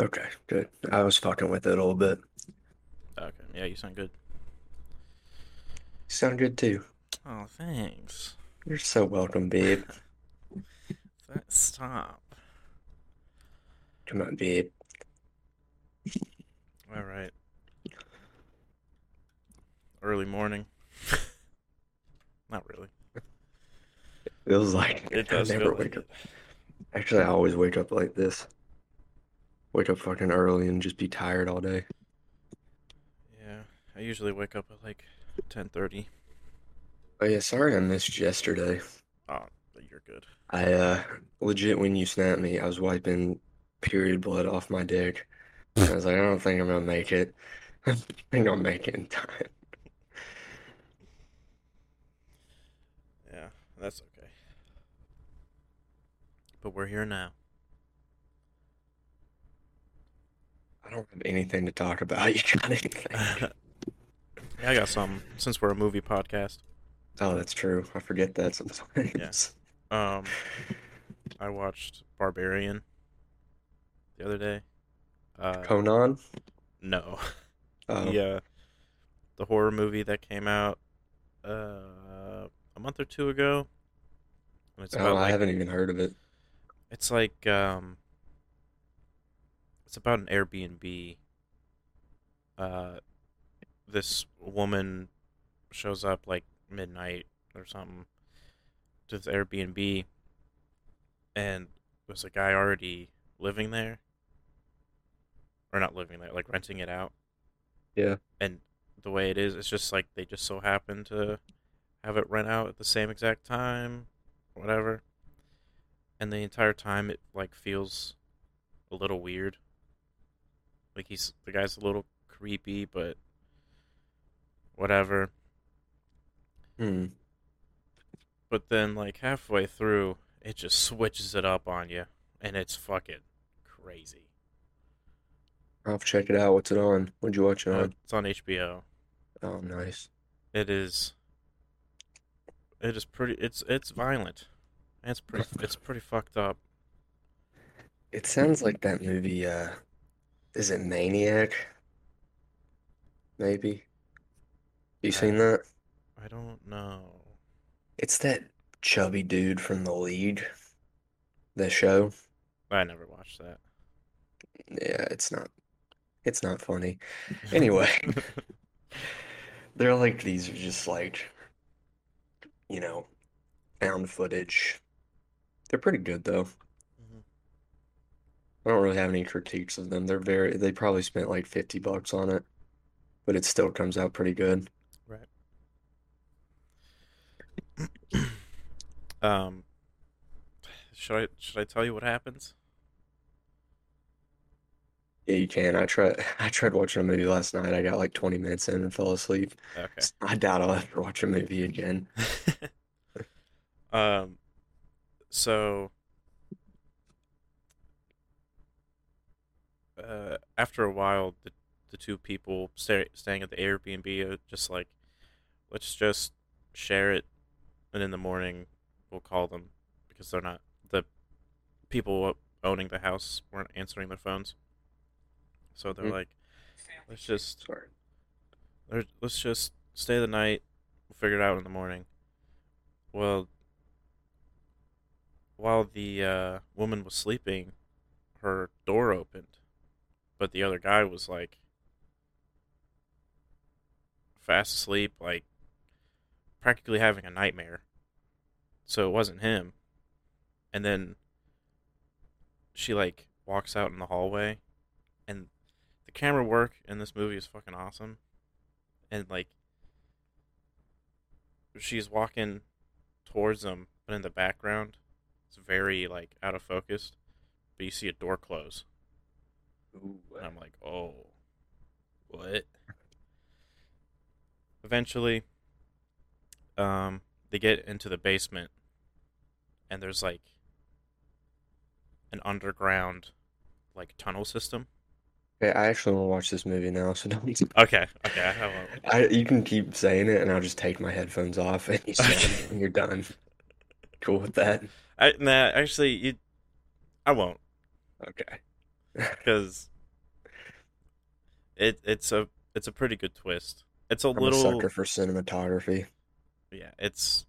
Okay, good. I was fucking with it a little bit. Okay, yeah, you sound good. You sound good too. Oh, thanks. You're so welcome, babe. That, stop. Come on, babe. All right. Early morning. Not really. It feels like It I does never wake up. Actually, I always wake up like this. Wake up fucking early and just be tired all day. Yeah, I usually wake up at like 10:30. Oh yeah, sorry I missed yesterday. Oh, but you're good. I uh legit when you snapped me, I was wiping period blood off my dick. I was like, I don't think I'm gonna make it. I think I'll make it in time. Yeah, that's okay. But we're here now. I don't have anything to talk about. You got anything? Yeah, I got some. Since we're a movie podcast, Oh, that's true. I forget that sometimes. Yes. um, I watched Barbarian the other day. Uh, Conan? no, Oh, the uh, the horror movie that came out uh a month or two ago. Oh, about I like haven't even heard of it. It's like um it's about an Airbnb. Uh this woman shows up like midnight or something to this Airbnb and there's a guy already living there. Or not living there, like renting it out. Yeah. And the way it is, it's just like they just so happen to have it rent out at the same exact time, whatever and the entire time it like feels a little weird. Like he's the guy's a little creepy, but whatever. Hmm. But then like halfway through, it just switches it up on you, and it's fucking crazy. I'll have to check it out. What's it on? What'd you watch it Uh, on? it's on HBO. Oh, nice. It is. It is pretty. It's it's violent. It's pretty. It's pretty fucked up. It sounds like that movie, uh, is it Maniac? Maybe. You seen that? I don't know. It's that chubby dude from The League. The show. I never watched that. Yeah, it's not it's not funny. Anyway, they're like these are just like you know, found footage. They're pretty good though. I don't really have any critiques of them. They're very they probably spent like 50 bucks on it, but it still comes out pretty good. Right. um, should I should I tell you what happens? Yeah, you can. I tried I tried watching a movie last night. I got like 20 minutes in and fell asleep. Okay. I doubt I'll ever watch a movie again. um, so uh, after a while, the the two people stay, staying at the Airbnb are just like, let's just share it, and in the morning we'll call them because they're not the people owning the house weren't answering their phones. So they're Mm. like, let's just Let's- let's just stay the night. We'll figure it out in the morning. Well, while the uh, woman was sleeping, her door opened, but the other guy was like fast asleep, like practically having a nightmare. So it wasn't him. And then she like walks out in the hallway, and the camera work in this movie is fucking awesome and like she's walking towards them but in the background it's very like out of focus but you see a door close Ooh. and i'm like oh what eventually um they get into the basement and there's like an underground like tunnel system Okay, I actually want to watch this movie now, so don't. okay okay i have a I you can keep saying it, and I'll just take my headphones off, and you say it when you're done. Cool with that? I, nah, actually, you, I won't Okay. because it it's a it's a pretty good twist. It's a I'm a little sucker for cinematography. yeah. It's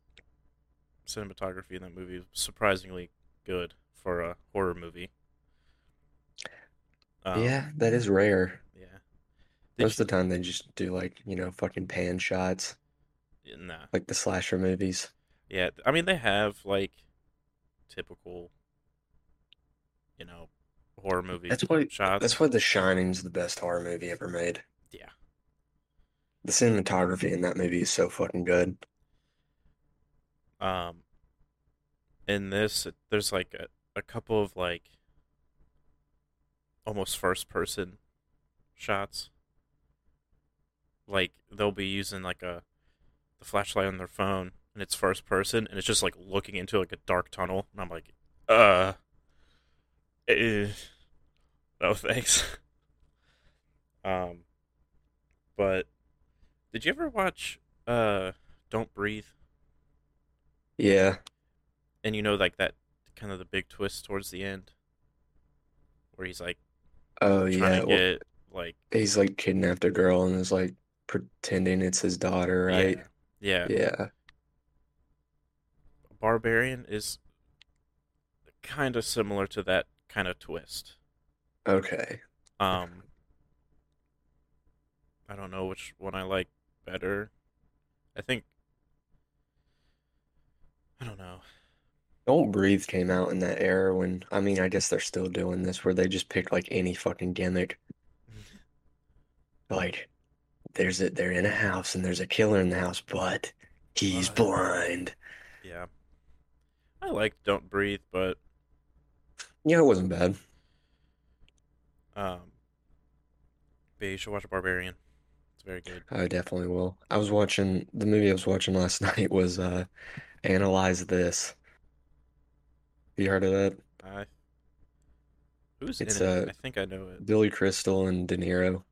cinematography in that movie is surprisingly good for a horror movie. Um, Yeah, that is rare. yeah. Did Most of the time, they just do like, you know, fucking pan shots, you, nah, like the slasher movies. yeah. I mean, they have like typical, you know, horror movie That's why shots. that's why The Shining's the best horror movie ever made. Yeah. The cinematography in that movie is so fucking good. um in this there's like a, a couple of like almost first person shots like they'll be using like a the flashlight on their phone and it's first person and it's just like looking into like a dark tunnel and i'm like uh no thanks um but did you ever watch uh don't breathe Yeah. and you know like that kind of the big twist towards the end where he's like Oh trying yeah. to Well, like he's like kidnapped a girl and is like pretending it's his daughter, right? yeah, yeah Yeah. barbarian is kind of similar to that kind of twist Okay. um i don't know which one i like better i think i don't know Don't Breathe came out in that era when, I mean, I guess they're still doing this where they just pick like any fucking gimmick. Like, there's a, they're in a house and there's a killer in the house, but he's What? blind. yeah i like don't breathe but Yeah, it wasn't bad. um but you should watch barbarian it's very good I definitely will. I was watching, the movie I was watching last night was uh Analyze This. You heard of that? I who's It's, in it? uh, I think I know it. Billy Crystal and De Niro.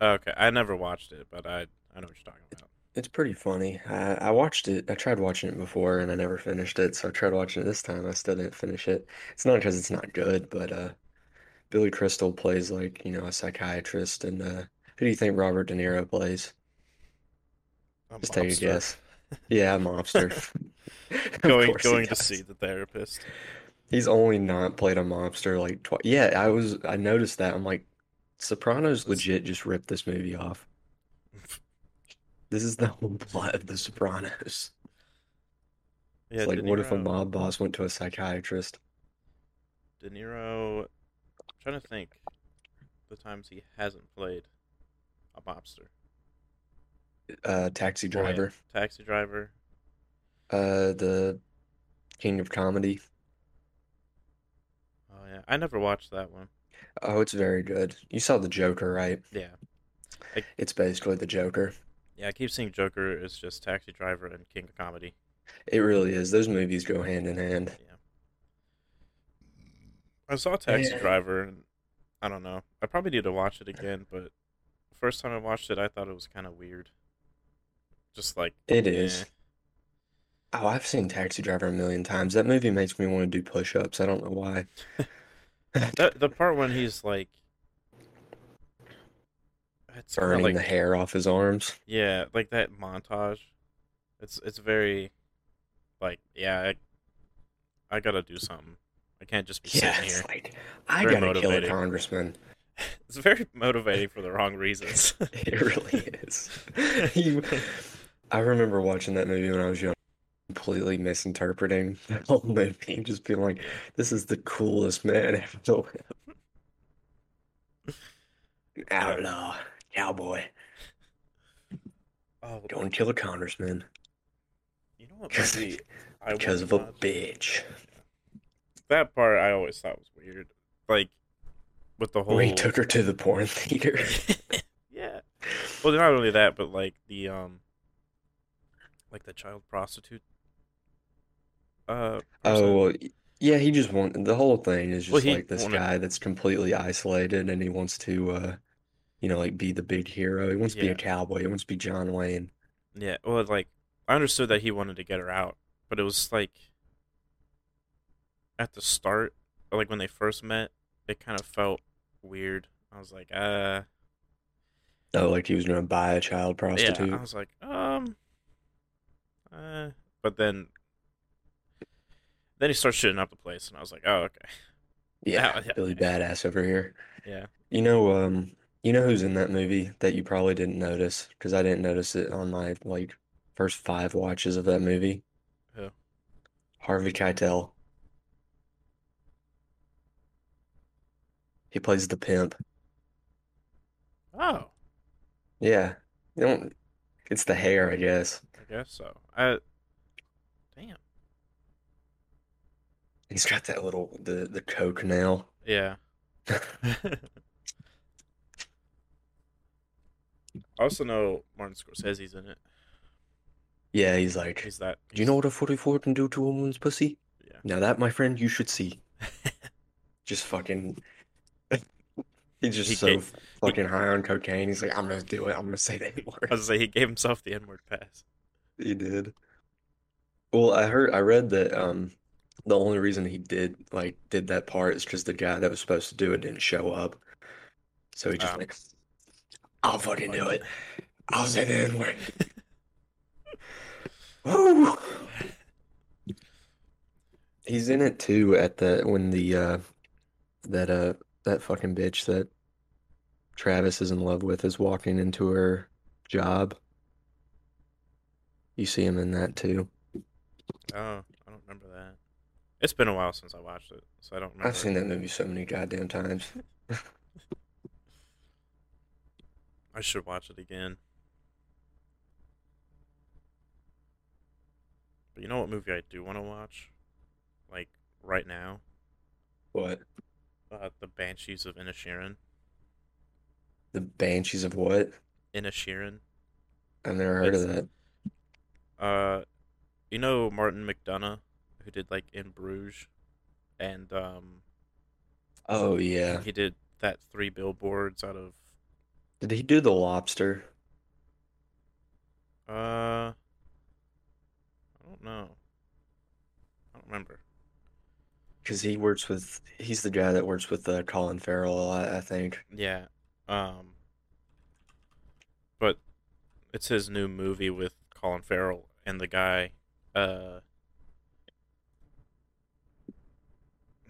Okay, I never watched it, but I I know what you're talking about. It's pretty funny. I, I watched it. I tried watching it before and I never finished it. So I tried watching it this time. I still didn't finish it. It's not because it's not good, but uh, Billy Crystal plays like, you know, a psychiatrist. And uh, who do you think Robert De Niro plays? A Just take a mobster. guess. Yeah, a mobster. Of going course he going to does. see the therapist. He's only not played a mobster like twice. Yeah, I was. I noticed that. I'm like, Sopranos legit just ripped this movie off. This is the whole plot of The Sopranos. Yeah, It's like, De what if a Niro- mob boss went to a psychiatrist? De Niro. I'm trying to think the times he hasn't played a mobster. Uh, Taxi yeah. Driver, Taxi driver. uh, the King of Comedy. Oh yeah, I never watched that one. Oh, it's very good. You saw the Joker, right? Yeah, It's basically the Joker. Yeah. I keep seeing Joker is just Taxi Driver and King of Comedy. It really is. Those movies go hand in hand. Yeah. I saw Taxi Yeah. Driver, and I don't know. I probably need to watch it again, but first time I watched it, I thought it was kind of weird. Just like It is. Oh, I've seen Taxi Driver a million times. That movie makes me want to do push-ups. I don't know why. the the part when he's like, it's Burning like the hair off his arms. yeah, like that montage. It's it's very, like yeah, I, I gotta do something. I can't just be Yeah, sitting here. like I gotta kill a congressman. It's very motivating for the wrong reasons. It really is. You, I remember watching that movie when I was young, completely misinterpreting the whole movie just being like, this is the coolest man ever. Outlaw, cowboy, oh, don't kill a congressman you know what because because would of a bitch. That part I always thought was weird. Like with the whole When he took her to the porn theater. yeah. Well, not only that, but like the um, like the child prostitute. Uh. Oh, well, yeah, he just want the whole thing is just he like this wanted- guy that's completely isolated and he wants to uh you know, like be the big hero. He wants to be Yeah. a cowboy. He wants to be John Wayne. Yeah. Well, like I understood that he wanted to get her out, but it was like at the start, like when they first met, it kind of felt weird. I was like, uh, Oh, like he was gonna buy a child prostitute. yeah. I was like, um, uh, but then. Then he starts shooting up the place, and I was like, "Oh, okay, Yeah, Yeah, yeah. Billy Badass over here. yeah." You know, um, you know who's in that movie that you probably didn't notice because I didn't notice it on my like first five watches of that movie. Who? Harvey Keitel. He plays the pimp. Oh, Yeah. You don't, it's the hair, I guess. I guess so. I, damn. He's got that little the the coke nail. Yeah. I also know Martin Scorsese's in it. Yeah, he's like, He's that. do you know what a 44 can do to a woman's pussy? Yeah. Now that, my friend, you should see. Just fucking. He's just He so gave- fucking high on cocaine. He's like, I'm gonna do it. I'm gonna say the I N-word. was gonna say he gave himself the N-word pass. He did. Well, I heard, I read that um, the only reason he did like did that part is because the guy that was supposed to do it didn't show up. So he just Oh. like, I'll fucking do it. I'll say the N-word. Woo! He's in it too at the when the uh that uh that fucking bitch that Travis is in love with is walking into her job. You see him in that too. Oh, I don't remember that. It's been a while since I watched it, so I don't remember. I've seen that movie so many goddamn times. I should watch it again. But you know what movie I do want to watch? Like right now, What? uh, the Banshees of Inisherin. The Banshees of what? Inisherin. I've never heard of that. Uh, you know Martin McDonagh, who did like In Bruges, and um, Oh yeah. he did that three billboards out of Did he do The Lobster? uh, I don't know. I don't remember. Because he works with he's the guy that works with uh, Colin Farrell a lot, I think. Yeah. Um but it's his new movie with Colin Farrell and the guy uh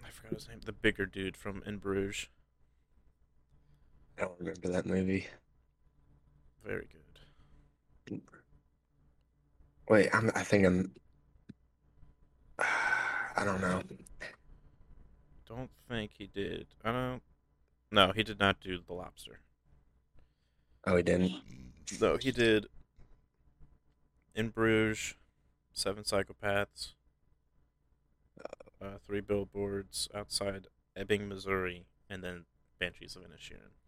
I forgot his name, the bigger dude from In Bruges. I don't remember that movie. Very good. Wait, I'm I think I'm I don't know. Don't think he did. I don't No, he did not do The Lobster. Oh, he didn't. No, he did In Bruges, Seven Psychopaths, uh, Three Billboards Outside Ebbing, Missouri, and then Banshees of Inisherin.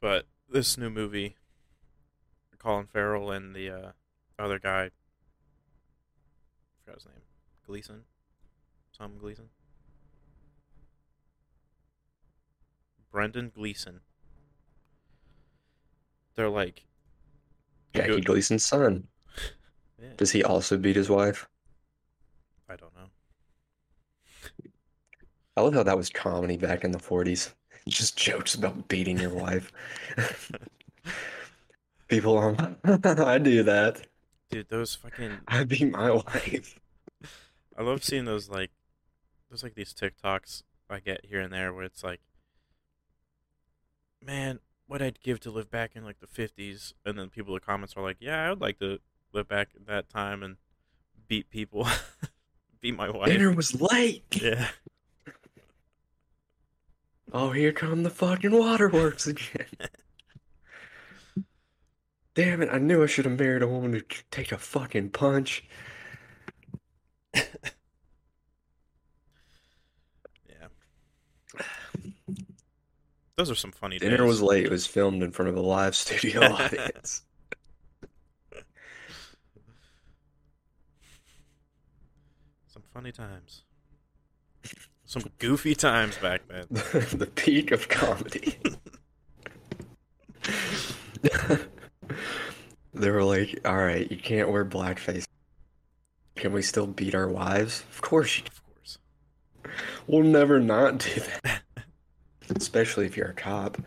But this new movie, Colin Farrell and the uh, other guy, I forgot his name, Gleason, Tom Gleason, Brendan Gleeson. They're like, Jackie good- Gleason's son. yeah, Does he also beat his wife? I don't know. I love how that was comedy back in the 40s. Just jokes about beating your wife. People on, um, I do that. Dude, those fucking I beat my wife. I love seeing those like those like these TikToks I get here and there where it's like man, what I'd give to live back in like the 50s and then people in the comments are like, "Yeah, I would like to live back at that time and beat people, beat my wife." Dinner was late. Yeah. Oh, here come the fucking waterworks again. Damn it, I knew I should have married a woman who could take a fucking punch. Yeah. Those are some funny Dinner days. was late. It was filmed in front of a live studio audience. Some funny times. Some goofy times back then. the peak of comedy. They were like, all right, you can't wear blackface. Can we still beat our wives? Of course you Of course. We'll never not do that. Especially if you're a cop.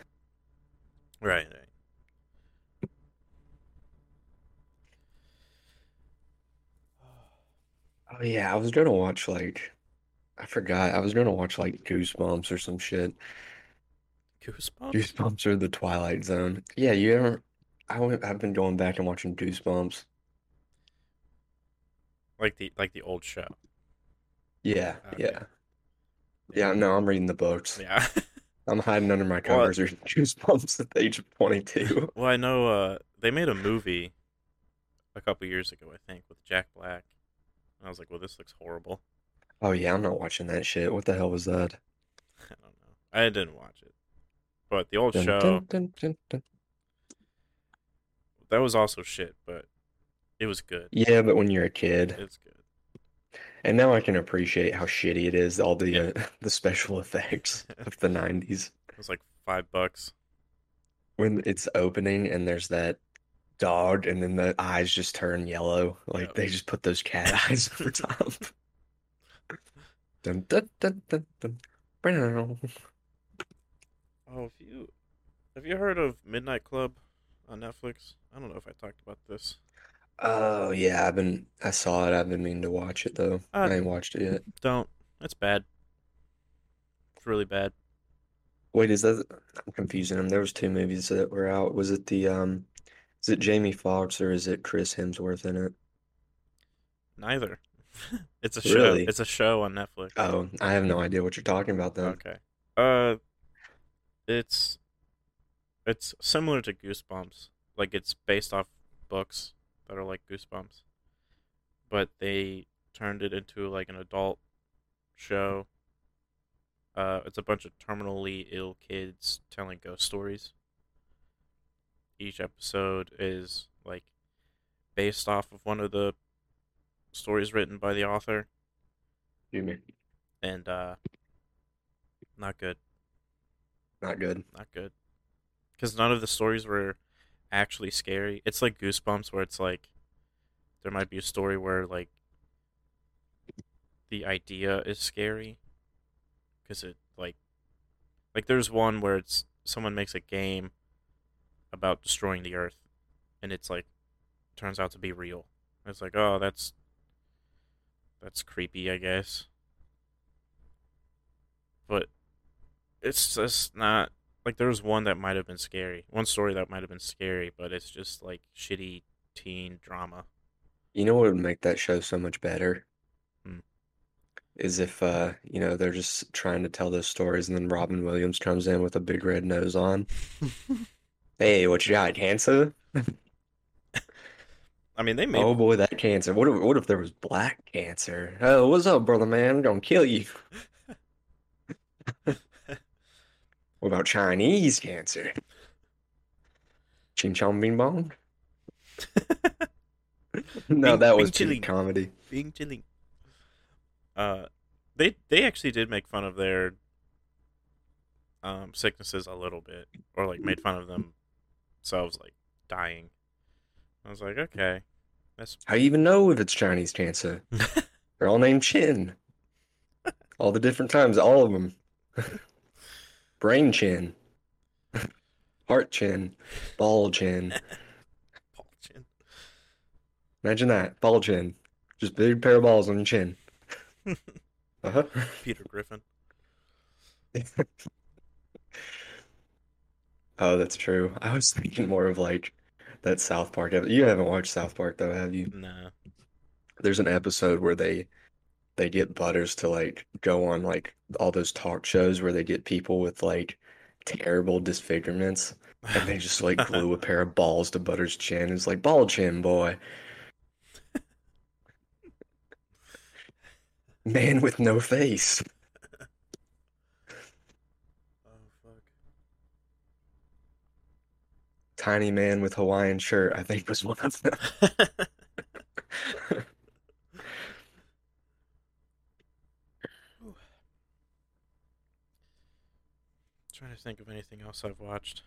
Right, right. Oh yeah, I was gonna watch like I forgot. I was gonna watch like Goosebumps or some shit. Goosebumps? Goosebumps or The Twilight Zone. Yeah, you ever I went, I've been going back and watching Goosebumps. Like the like the old show. Yeah, Okay. yeah. Yeah, no, I'm reading the books. Yeah. I'm hiding under my covers or Goosebumps at the age of 22. well, I know uh they made a movie a couple years ago, I think, with Jack Black. And I was like, well, this looks horrible. Oh yeah, I'm not watching that shit. What the hell was that? I don't know. I didn't watch it. But the old Dun, show, dun, dun, that was also shit, but it was good. Yeah, but when you're a kid, It's good. and now I can appreciate how shitty it is, all the Yeah. uh, the special effects of the 90s. It was like five bucks. When it's opening and there's that dog and then the eyes just turn yellow, like Yep. they just put those cat eyes over top. Dun, dun, dun, dun, dun. Oh, if you have you heard of Midnight Club on Netflix? I don't know if I talked about this. Oh yeah, I've been I saw it. I've been meaning to watch it though. Uh, I ain't watched it yet. Don't. It's bad. It's really bad. Wait, is that I'm confusing them. There was two movies that were out. Was it the um is it Jamie Foxx or is it Chris Hemsworth in it? Neither. It's a show. Really? It's a show on Netflix. Oh, I have no idea what you're talking about then. Okay. Uh, it's it's similar to Goosebumps. Like it's based off books that are like Goosebumps, but they turned it into like an adult show. Uh, it's a bunch of terminally ill kids telling ghost stories. Each episode is like based off of one of the stories written by the author, me. and uh, not good. Not good. not good because none of the stories were actually scary it's like goosebumps where it's like there might be a story where like the idea is scary because it like like there's one where it's someone makes a game about destroying the earth and it's like turns out to be real it's like oh that's that's creepy i guess but it's just not like there was one that might have been scary. One story that might have been scary, but it's just like shitty teen drama. You know what would make that show so much better? Hmm. Is if uh, you know, they're just trying to tell those stories and then Robin Williams comes in with a big red nose on. Hey, what you got, cancer? I mean, they made Oh boy, that cancer. What if what if there was black cancer? Oh, what's up, brother man? I'm gonna kill you. What about Chinese cancer? Ching chong bing bong? no, Bing- that was chilling. comedy. Being chilling. Uh, they they actually did make fun of their um sicknesses a little bit, or like made fun of themselves, like dying. I was like, okay, that's How you even know if it's Chinese cancer? They're all named Chin. All the different times, all of them. Brain chin, heart chin, ball chin. ball Chin. Imagine that, ball chin. Just big pair of balls on your chin. Uh-huh. Peter Griffin. Oh, that's true. I was thinking more of like that South Park. You haven't watched South Park though, have you? No. There's an episode where they they get Butters to like go on like all those talk shows where they get people with like terrible disfigurements and they just like glue a pair of balls to Butters' chin. It's like ball chin boy. Man with no face. Oh fuck. Tiny man with Hawaiian shirt, I think was one of them. Trying to think of anything else I've watched.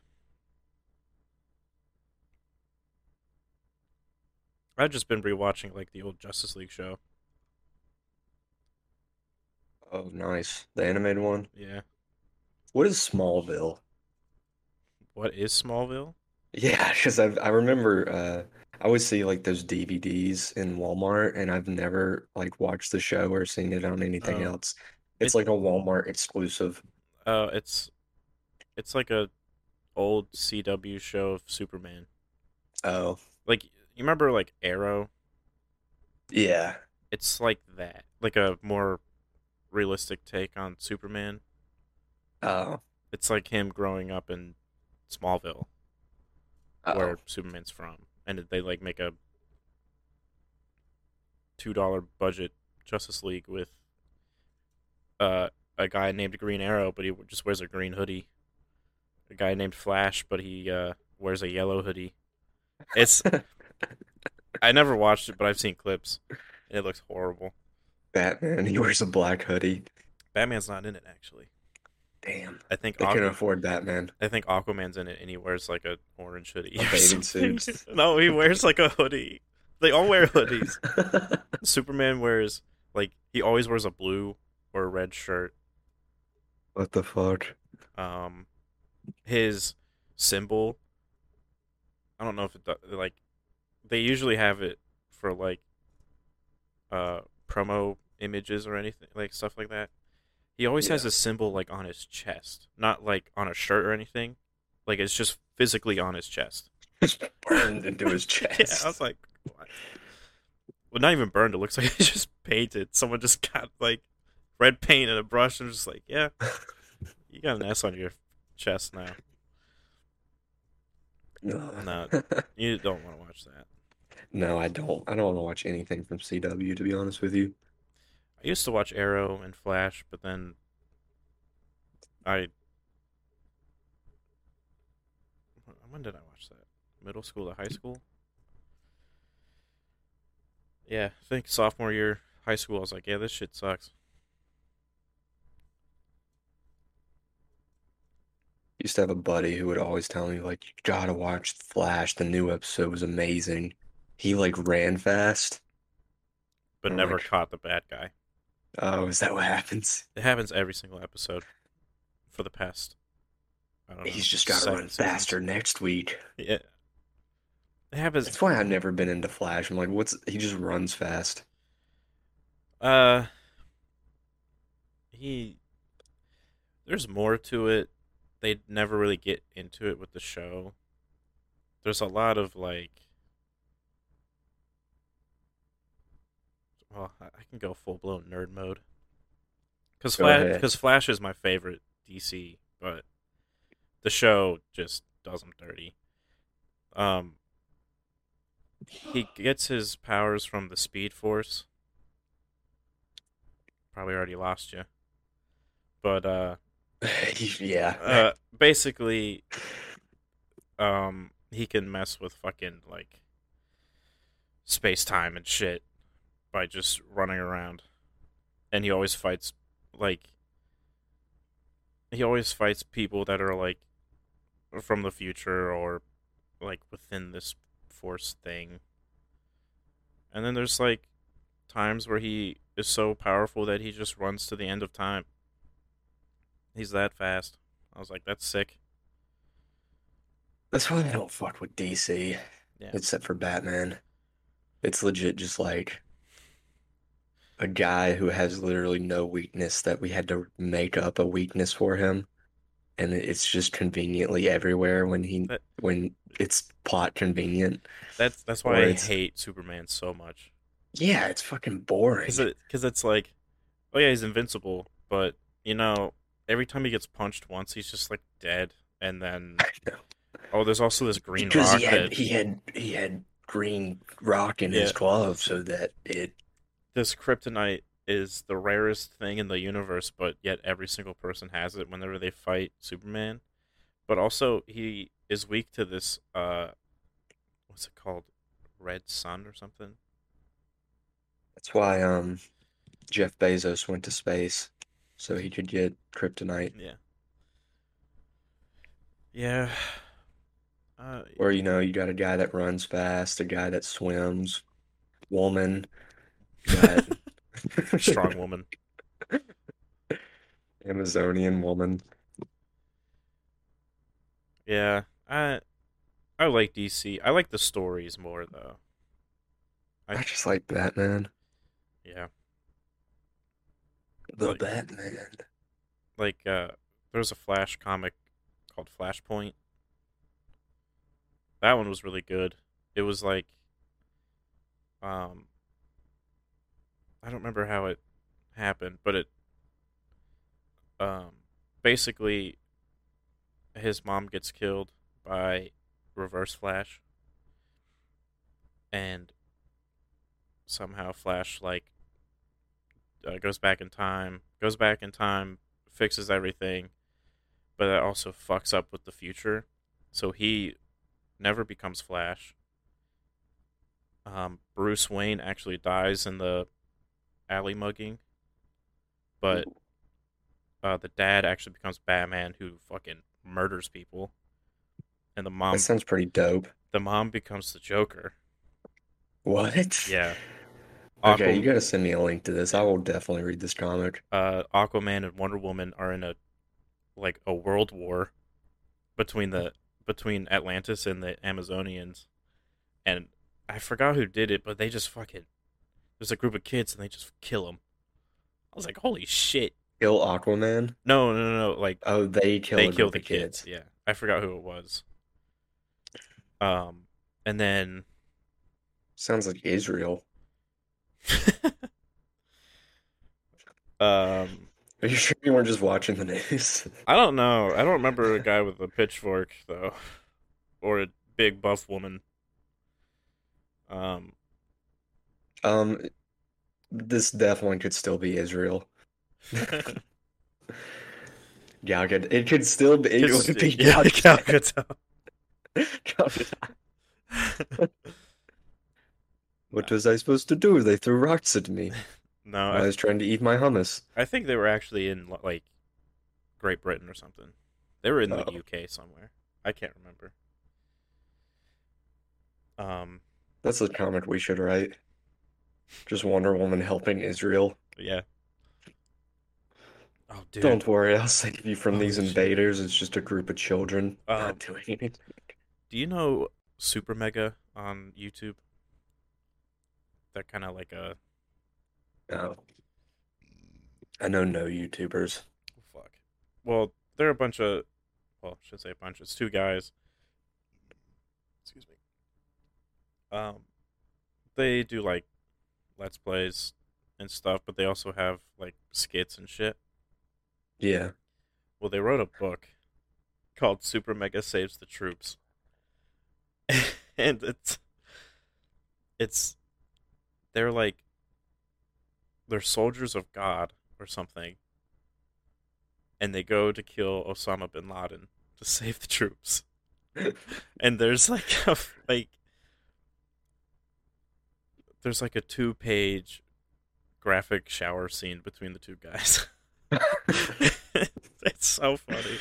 I've just been rewatching like the old Justice League show. Oh, nice. The animated one. Yeah. What is Smallville? What is Smallville? Yeah, because I I remember uh I always see like those DVDs in Walmart and I've never like watched the show or seen it on anything Oh. else. It's It- like a Walmart exclusive. Uh, it's it's like a old CW show of Superman. Oh, Like you remember like Arrow? yeah. It's like that, like a more realistic take on Superman. Oh, It's like him growing up in Smallville, oh. where Superman's from, and they like make a two dollar budget Justice League with uh, a guy named Green Arrow, but he just wears a green hoodie. A guy named Flash, but he uh, wears a yellow hoodie. It's I never watched it, but I've seen clips, and it looks horrible. Batman, he wears a black hoodie. Batman's not in it actually. Damn. I think They can afford that, man. I think Aquaman's in it, and he wears like a orange hoodie. A bathing suit. no, he wears like a hoodie. They all wear hoodies. Superman wears like he always wears a blue or a red shirt. What the fuck? Um, his symbol. I don't know if it do- like they usually have it for like uh promo images or anything like stuff like that. He always has a symbol like on his chest, not like on a shirt or anything. Like it's just physically on his chest. Burned into his chest. Yeah. I was like, what? Well, not even burned. It looks like it's just painted. Someone just got like red paint and a brush and just like, yeah, you got an S on your chest now. No, No. You don't want to watch that. No, I don't. I don't want to watch anything from CW, to be honest with you. I used to watch Arrow and Flash, but then I. When did I watch that? Middle school to high school? Yeah, I think sophomore year high school. I was like, yeah, this shit sucks. Used to have a buddy who would always tell me, like, you gotta watch Flash. The new episode was amazing. He like ran fast. But I'm never like- caught the bad guy. Oh, is that what happens? It happens every single episode for the past. I don't know. He's just gotta run seasons. faster next week. Yeah. It happens. That's why I've never been into Flash. I'm like, what's he just runs fast. Uh, he. There's more to it. They never really get into it with the show. There's a lot of like. I I can go full blown nerd mode. Because Flash, because Flash is my favorite DC, but the show just does him dirty. Um, he gets his powers from the Speed Force. Probably already lost you, but uh, yeah. Uh, basically, um, he can mess with fucking like space time and shit by just running around, and he always fights like he always fights people that are like from the future or like within this force thing. And then there's like times where he is so powerful that he just runs to the end of time. He's that fast. I was like, that's sick. That's why I don't fuck with DC, Yeah. except for Batman. It's legit just like a guy who has literally no weakness that we had to make up a weakness for him. And it's just conveniently everywhere when he That- when it's plot convenient. That's that's why I hate Superman so much. Yeah, it's fucking boring. Because it, it's like, oh yeah, he's invincible, but you know, every time he gets punched once, he's just like dead. And then, oh, there's also this green Because rock he had that he had he had green rock in his glove so that it this kryptonite is the rarest thing in the universe, but yet every single person has it whenever they fight Superman. But also, he is weak to this. Uh, what's it called? Red sun or something. That's why um Jeff Bezos went to space so he could get kryptonite. Yeah. Yeah. Uh, Or you know, you got a guy that runs fast, a guy that swims, woman, got strong woman. Amazonian woman. Yeah, I I like DC. I like the stories more though. I- I just like Batman. Yeah, The Like- Batman. like uh, there was a Flash comic called Flashpoint. That one was really good. It was like, um, I don't remember how it happened, but it, um, basically, his mom gets killed by Reverse Flash, and somehow Flash like uh, goes back in time, goes back in time, fixes everything, but that also fucks up with the future. So he never becomes Flash. Um, Bruce Wayne actually dies in the alley mugging, but uh, the dad actually becomes Batman, who fucking murders people, and the mom That sounds pretty dope. the mom becomes the Joker. What? Yeah. Okay, you gotta send me a link to this. I will definitely read this comic. uh, Aquaman and Wonder Woman are in a like a world war between the between Atlantis and the Amazonians, and I forgot who did it, but they just fucking there's a group of kids and they just kill them. I was like, holy shit! Kill Aquaman? No, no, no, no! Like Oh, they kill they kill the of kids. Yeah, I forgot who it was. Um, and then Sounds like Israel. um, Are you sure you weren't just watching the news? I don't know. I don't remember a guy with a pitchfork though, or a big buff woman. Um, Um, this definitely could still be Israel. Gadot. It could still be. It would be yeah, Gal Gal Gadot. Gadot. Gal Gadot. What was I supposed to do? They threw rocks at me. no, I I, was trying to eat my hummus. I think they were actually in like Great Britain or something. They were in the Oh. UK somewhere. I can't remember. Um, That's a comic we should write. Just Wonder Woman helping Israel. yeah. Oh, dude. Don't worry, I'll save you from these Holy shit. invaders. It's just a group of children Um, not doing anything. Do you know Super Mega on YouTube? They're kind of like a No. I know no YouTubers. fuck. Well, they're a bunch of, well, I should say a bunch. It's two guys. Excuse me. Um, they do like let's plays and stuff, but they also have like skits and shit. Yeah. Well, they wrote a book called Super Mega Saves the Troops. and it's it's they're like they're soldiers of God or something. and they go to kill Osama bin Laden to save the troops. and there's like a like there's like a two page graphic shower scene between the two guys. it's so funny.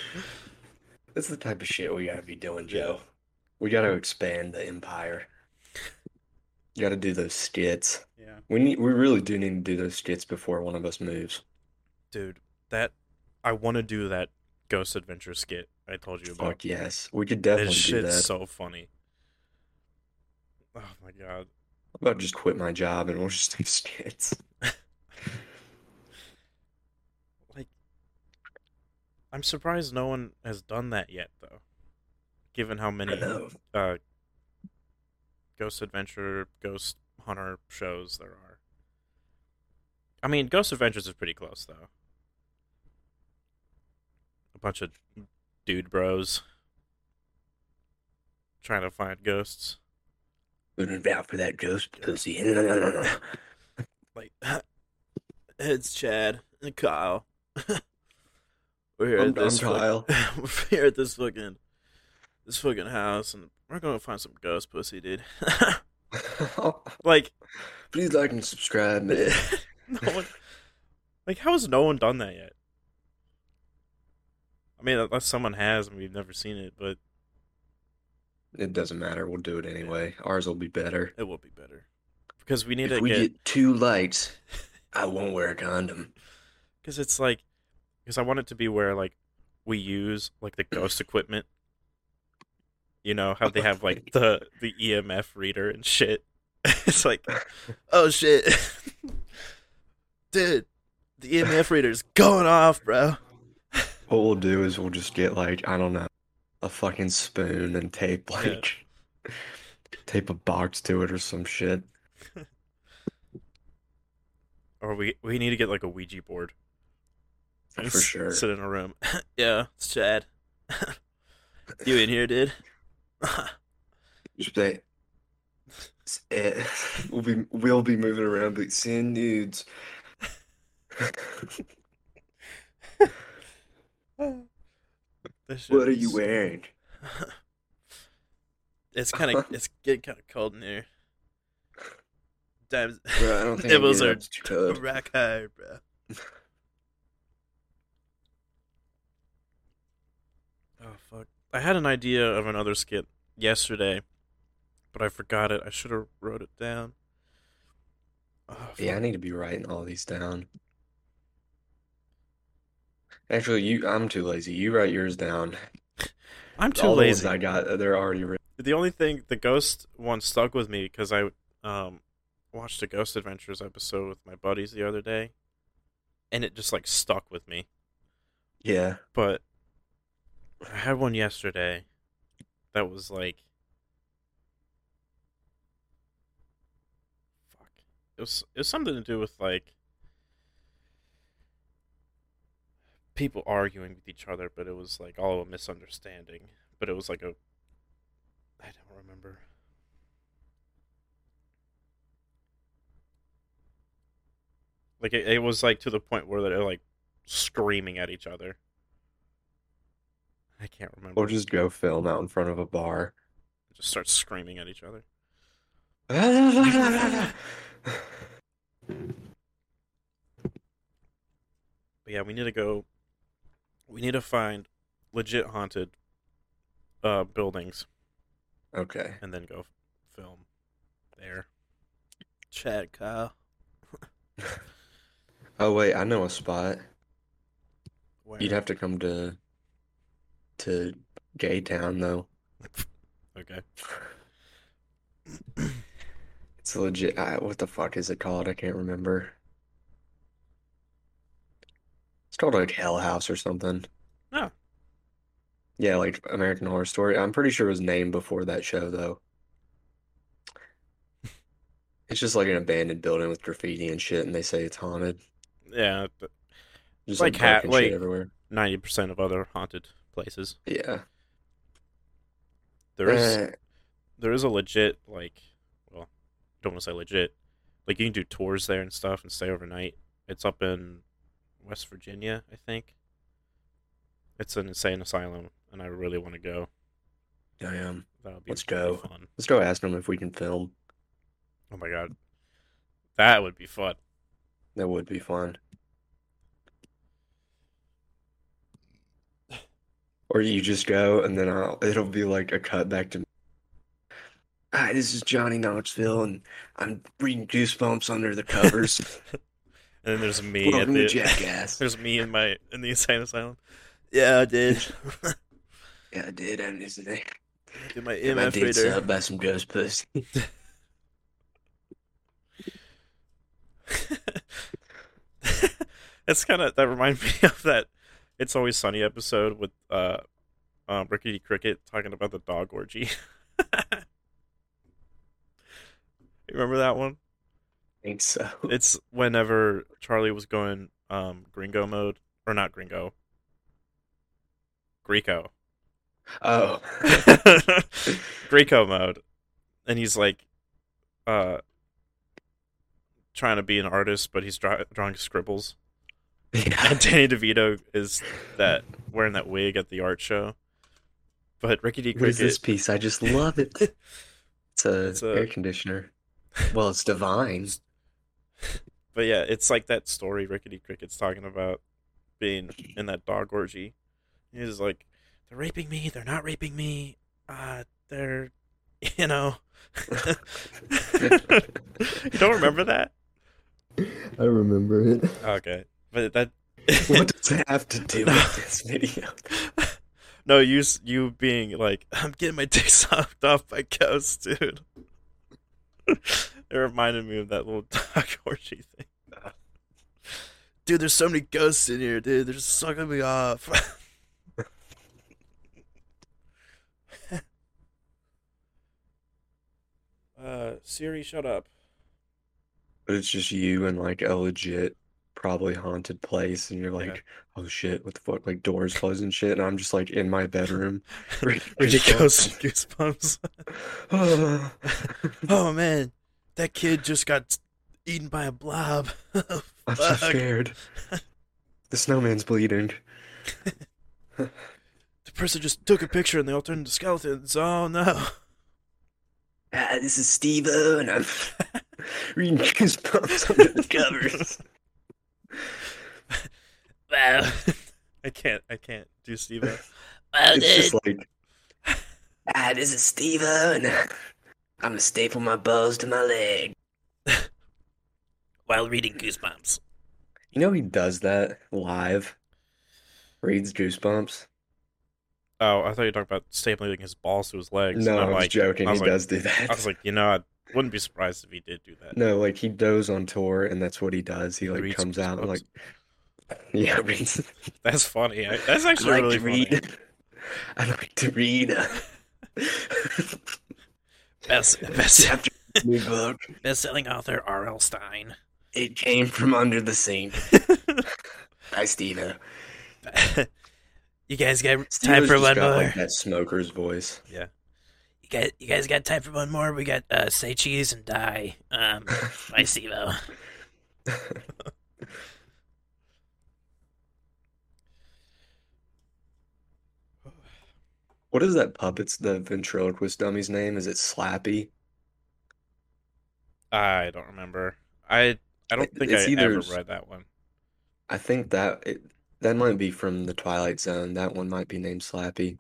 That's the type of shit we gotta be doing, Joe. We gotta expand the empire. You gotta do those skits. Yeah. We need we really do need to do those skits before one of us moves. Dude, that I want to do that Ghost Adventure skit I told you about. Fuck yes. We could That definitely do shit's that. so funny. Oh my god. About just quit my job and we'll just do skits? Like I'm surprised no one has done that yet though. Given how many uh Ghost Adventure, Ghost Hunter shows there are. I mean, Ghost Adventures is pretty close though. A bunch of dude bros trying to find ghosts. Looking out for that ghost pussy. Like it's Chad and Kyle. we're here I'm, at this I'm fuck- Kyle. we're here at this fucking this fucking house and we're gonna find some ghost pussy, dude. like Please like and subscribe, man. no one, like how has no one done that yet? I mean, unless someone has and we've never seen it, but It doesn't matter. We'll do it anyway. Ours will be better. it will be better because we need If to we get get two likes, I won't wear a condom. because it's like because I want it to be where like we use like the ghost equipment. You know how they have like the the EMF reader and shit. it's like, oh shit, dude, the EMF reader's going off, bro. What we'll do is we'll just get like, I don't know, a fucking spoon and tape like tape a box to it or some shit. Or we we need to get like a Ouija board. and For s- sure. Sit in a room. yeah, it's Chad. you in here, dude? Just say, eh, we'll be we'll be moving around, but seeing nudes. This What are you wearing? It's kind of it's getting kind of cold in here. Times Bro, I don't think get are to rack hard, bro. Oh fuck! I had an idea of another skit yesterday, but I forgot it. I should have wrote it down. Oh, Yeah, I need to be writing all these down. Actually, you I'm too lazy. You write yours down. I'm too All the ones lazy. I got, they're already written. The only thing, the ghost one stuck with me because I um watched a Ghost Adventures episode with my buddies the other day, and it just like stuck with me. Yeah. But I had one yesterday that was like, fuck. It was it was something to do with like people arguing with each other, but it was like all a misunderstanding. But it was like a I don't remember. Like it, it was like to the point where they're like screaming at each other. I can't remember. Or just go film out in front of a bar. just start screaming at each other. But yeah, we need to go. We need to find legit haunted uh, buildings Okay. and then go film there. Chad, Kyle. Oh wait, I know a spot. Where? You'd have to come to to Gay Town though. Okay. It's legit. I, what the fuck is it called? I can't remember. It's called like Hell House or something. Oh. Yeah, like American Horror Story. I'm pretty sure it was named before that show though. It's just like an abandoned building with graffiti and shit, and they say it's haunted. Yeah, but Just Like like ha- like- everywhere. ninety percent of other haunted places. Yeah. There is Eh, there is a legit like, well, don't want to say legit. Like you can do tours there and stuff and stay overnight. It's up in West Virginia, I think. It's an insane asylum, and I really want to go. I am. That'll be Let's really go. fun. Let's go ask them if we can film. Oh my god, that would be fun. That would be fun. Or you just go and then I'll, it'll be like a cut back to Hi, this is Johnny Knoxville and I'm reading Goosebumps under the covers. And then there's me at the Jackass. there's me in my in the insane asylum. Yeah, I did. Yeah, I did. I did today. Did my MF dick reader. sucked by some ghost pussy. It's kind of that reminds me of that "It's Always Sunny" episode with uh, um, Rickety Cricket talking about the dog orgy. you remember that one? Think so. It's whenever Charlie was going um, Gringo mode, or not Gringo, Greco, Oh. Greco mode, and he's like, uh, trying to be an artist, but he's draw- drawing scribbles. Yeah. And Danny DeVito is that wearing that wig at the art show. But Ricky D. What is this piece? I just love it. It's a, It's a- air conditioner. Well, it's divine. But yeah, it's like that story Ricky D. Cricket's talking about being in that dog orgy. He's like, they're raping me. They're not raping me. Uh, they're, you know. you don't remember that? I remember it. Okay, but that. What does it have to do with this video? no, you you being like, I'm getting my dick sucked off by ghosts, dude. It reminded me of that little dog orgy thing. Dude, there's so many ghosts in here, dude. They're just sucking me off. uh, Siri, shut up. But it's just you in like a legit, probably haunted place, and you're like, Yeah. oh shit, what the fuck? Like doors closed and shit, and I'm just like in my bedroom. reading Really Goosebumps. ghost goosebumps. oh man, that kid just got eaten by a blob. I'm so scared. The snowman's bleeding. The person just took a picture and they all turned into skeletons. Oh no. Ah, this is Steve O, and I'm reading Goosebumps under the covers. Wow. I can't. I can't do Steve. Wow, It's just like, ah, this is Steve O, and I'm gonna staple my balls to my leg. While reading Goosebumps. You know he does that live. Reads Goosebumps. Oh, I thought you were talking about stapling his balls to his legs. No, and I I'm was like, joking. I was he like- does do that. I was like, you know, I wouldn't be surprised if he did do that. No, like he goes on tour, and that's what he does. He like Reads comes out and Goosebumps. like, yeah, reads. That's funny. I, that's I actually like really to funny. read. I like to read. Best, best, new book. best-selling author R.L. Stine. It came from under the sink. Hi, Steve. you guys got time for just one got, more? like that smoker's voice. Yeah. You guys, you guys got time for one more? We got uh, say cheese and die. Um, by Stevo. What is that puppet's the ventriloquist dummy's name? Is it Slappy? I don't remember. I I don't think it's I either ever read that one. I think that it, that might be from the Twilight Zone. That one might be named Slappy.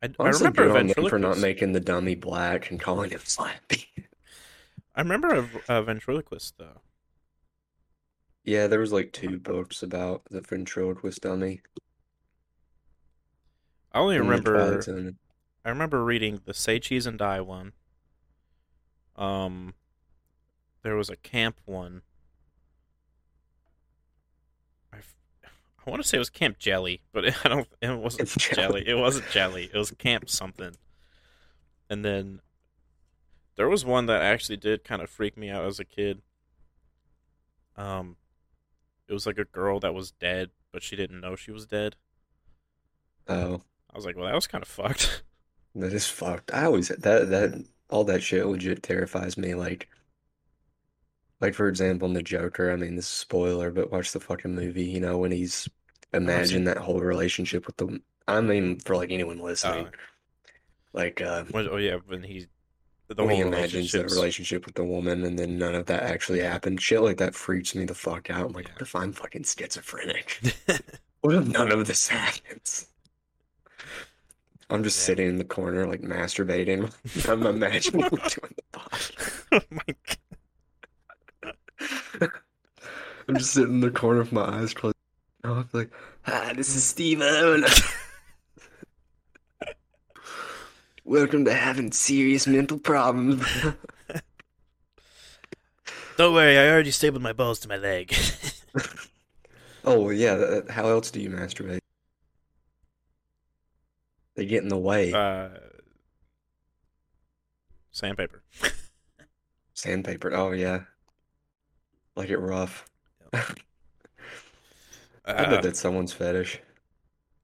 I, I remember good them for not making the dummy black and calling him Slappy. I remember a, a ventriloquist though. Yeah, there was like two books about the ventriloquist dummy I only remember. I remember reading the Say Cheese and Die one. Um, there was a camp one. I want to say it was Camp Jelly, but I don't. It wasn't jelly. Jelly. It wasn't Jelly. It was Camp something. And then there was one that actually did kind of freak me out as a kid. Um, it was like a girl that was dead, but she didn't know she was dead. Oh, I was like, well, that was kind of fucked. that is fucked. I always that that all that shit legit terrifies me. Like, like for example, in the Joker. I mean, this is a spoiler, but watch the fucking movie. You know when he's imagine that whole relationship with the. I mean, for like anyone listening, Oh. like uh, When, oh yeah, when he the when he whole imagines that relationship with the woman, and then none of that actually happened. Shit like that freaks me the fuck out. I'm like, Yeah. what if I'm fucking schizophrenic? What if none of this happens? I'm just Yeah. sitting in the corner, like masturbating. I'm imagining doing the pod. oh my god. I'm just sitting in the corner with my eyes closed. I'm like, hi, this is Steve Owen. Welcome to having serious mental problems. Don't worry, I already stapled my balls to my leg. oh, yeah. Uh, how else do you masturbate? They get in the way. uh, sandpaper. Sandpaper. Oh, yeah. Like it rough. I Uh, bet that's someone's fetish.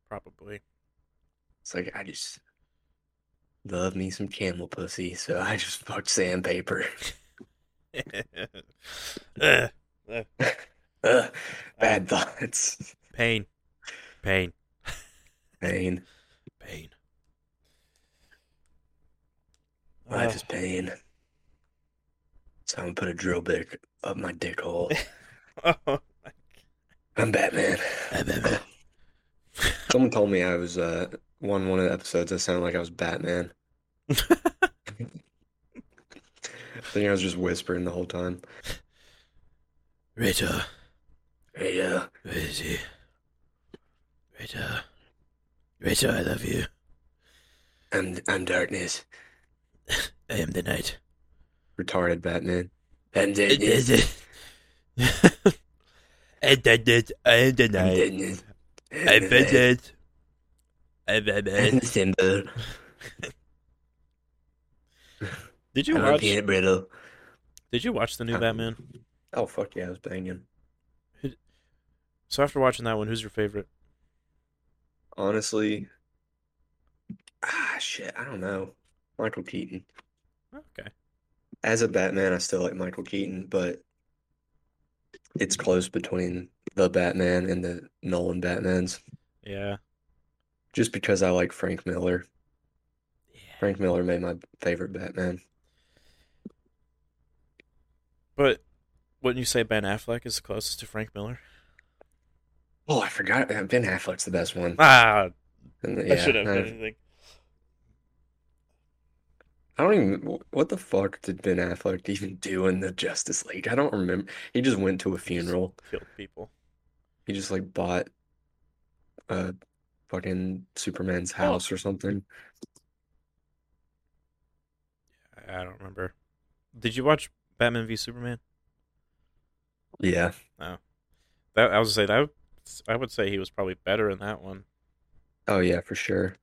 probably. It's like, I just love me some camel pussy, so I just fucked sandpaper. Ugh. Ugh, bad thoughts. Pain. Pain. Pain. Pain. Life Uh, is pain. So I'm gonna put a drill bit up my dick hole. oh, I'm Batman. I'm Batman. Someone told me I was uh one one of the episodes I sounded like I was Batman. I think I was just whispering the whole time. Rita. Is he? Rita. Rita, I love you. I'm I'm darkness. I am the night. Retarded Batman. I'm I darkness. did it. I am the I'm night. darkness. I I'm did it. I did I'm it. Simba. Did you I'm watch? peanut brittle. Did you watch the new I'm- Batman? Oh fuck yeah, I was banging. So after watching that one, who's your favorite? Honestly, ah shit, I don't know. Michael Keaton. Okay. As a Batman, I still like Michael Keaton, but it's close between the Batman and the Nolan Batmans. Yeah. Just because I like Frank Miller. Yeah. Frank Miller made my favorite Batman. But wouldn't you say Ben Affleck is the closest to Frank Miller? Oh, I forgot. Ben Affleck's the best one. Ah, I yeah, should have I- anything. I don't even. What the fuck did Ben Affleck even do in the Justice League? I don't remember. He just went to a funeral. Killed people. He just like bought a fucking Superman's Oh. house or something. I don't remember. Did you watch Batman v Superman? Yeah. That I was gonna say that. I would say he was probably better in that one. Oh yeah, for sure.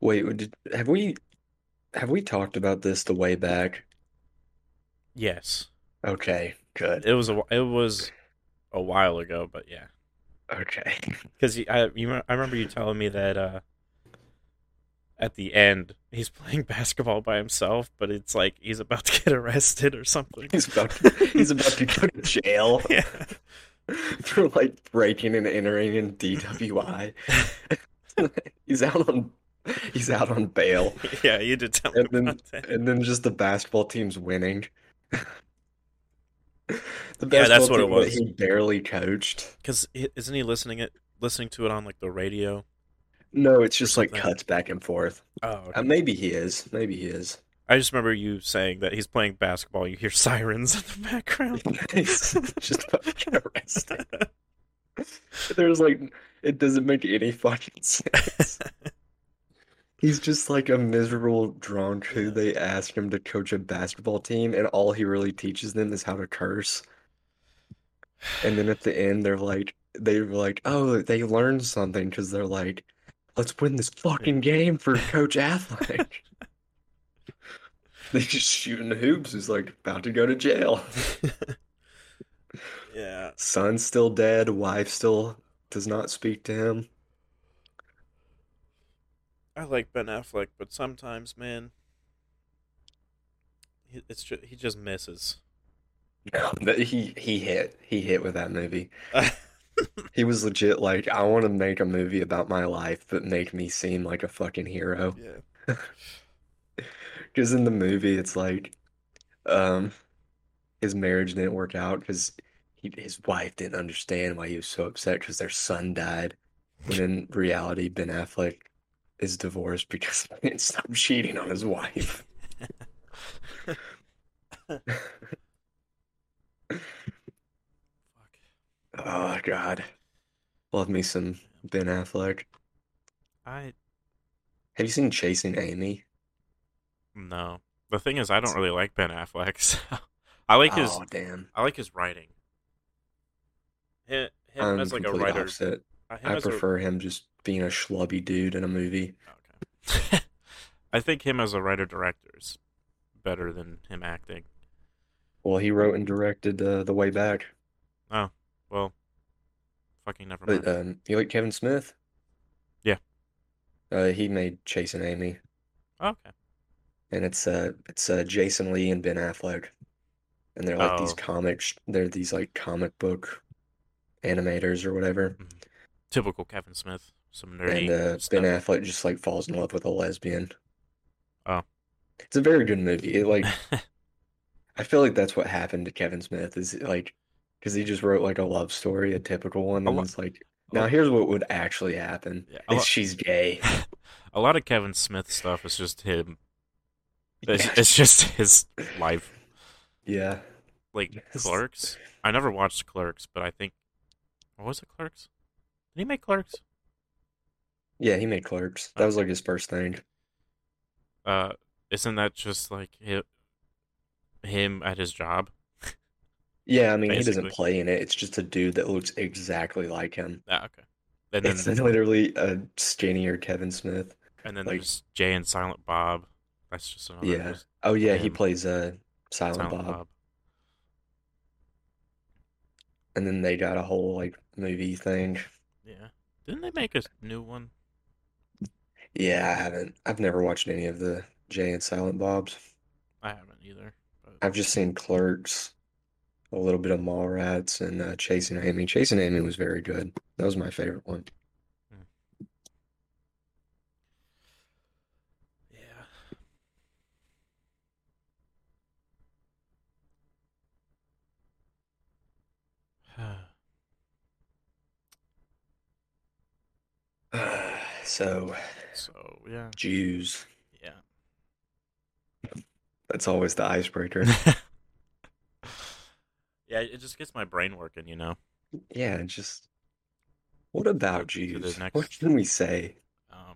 Wait, did, have we have we talked about this the way back? Yes, Okay, good. it was a it was a while ago, but yeah, Okay. because I you I remember you telling me that uh, at the end he's playing basketball by himself, but it's like he's about to get arrested or something. He's about to, he's about to go to jail yeah. for like breaking and entering in DWI. He's out on he's out on bail. yeah, you did tell me And then and then just the basketball team's winning. The Yeah, that's basketball what it team that was. he barely coached. Because isn't he listening it listening to it on like the radio? No, it's just like something. cuts back and forth. Oh, Uh, maybe he is. Maybe he is. I just remember you saying that he's playing basketball. You hear sirens in the background. He's just about to get arrested. There's like, it doesn't make any fucking sense. He's just like a miserable drunk who they ask him to coach a basketball team, and all he really teaches them is how to curse. And then at the end, they're like, they're like, oh, they learned something because they're like, let's win this fucking game for Coach Affleck. They just shooting hoops. He's like about to go to jail. yeah. Son's still dead. Wife still does not speak to him. I like Ben Affleck, but sometimes, man, he, it's just, he just misses. No, he he hit. He hit with that movie. He was legit like, I want to make a movie about my life, but make me seem like a fucking hero. Yeah. Because in the movie, it's like, um, his marriage didn't work out because his wife didn't understand why he was so upset because their son died. When in reality, Ben Affleck is divorced because he didn't stop cheating on his wife. Oh God, love me some Ben Affleck. I Have you seen Chasing Amy? No. The thing is, I don't really like Ben Affleck. So I like his Oh damn, I like his writing. Him, him I'm as like a writer. opposite. uh, I as a- prefer him just being a schlubby dude in a movie. Okay. I think him as a writer director is better than him acting. Well, he wrote and directed uh, The Way Back. Oh, well, fucking never mind. But um, you like Kevin Smith? Yeah. Uh, he made Chasing Amy, okay. And it's uh, it's uh, Jason Lee and Ben Affleck, and they're like these Oh. comics. They're these like comic book animators or whatever. Typical Kevin Smith. Some nerdy And uh, stuff. Ben Affleck just like falls in love with a lesbian. Oh. It's a very good movie. It, like I feel like that's what happened to Kevin Smith is like because he just wrote like a love story, a typical one, and it's like now here's what would actually happen. Yeah, is she's gay. a lot of Kevin Smith stuff is just him. It's, it's just his life. Yeah. Like. Clerks. I never watched Clerks, but I think. What was it, Clerks? Did he make Clerks? Yeah, he made Clerks. That was like his first thing. Uh, isn't that just like him, at his job? Yeah, I mean he doesn't play in it. It's just a dude that looks exactly like him. Ah, okay. And then, It's literally a skinnier Kevin Smith. and then like- there's Jay and Silent Bob. That's just another. Yeah. just Oh yeah, he him. plays uh Silent Silent Bob. Bob. And then they got a whole like movie thing. Yeah. Didn't they make a new one? Yeah, I haven't. I've never watched any of the Jay and Silent Bobs. I haven't either. But I've just seen Clerks, a little bit of Mallrats, and uh, Chasing Amy. Chasing Amy was very good. That was my favorite one. yeah. So, so yeah. Jews. Yeah. That's always the icebreaker. yeah, it just gets my brain working, you know. Yeah, just what about Jews? next- What can we say? Um.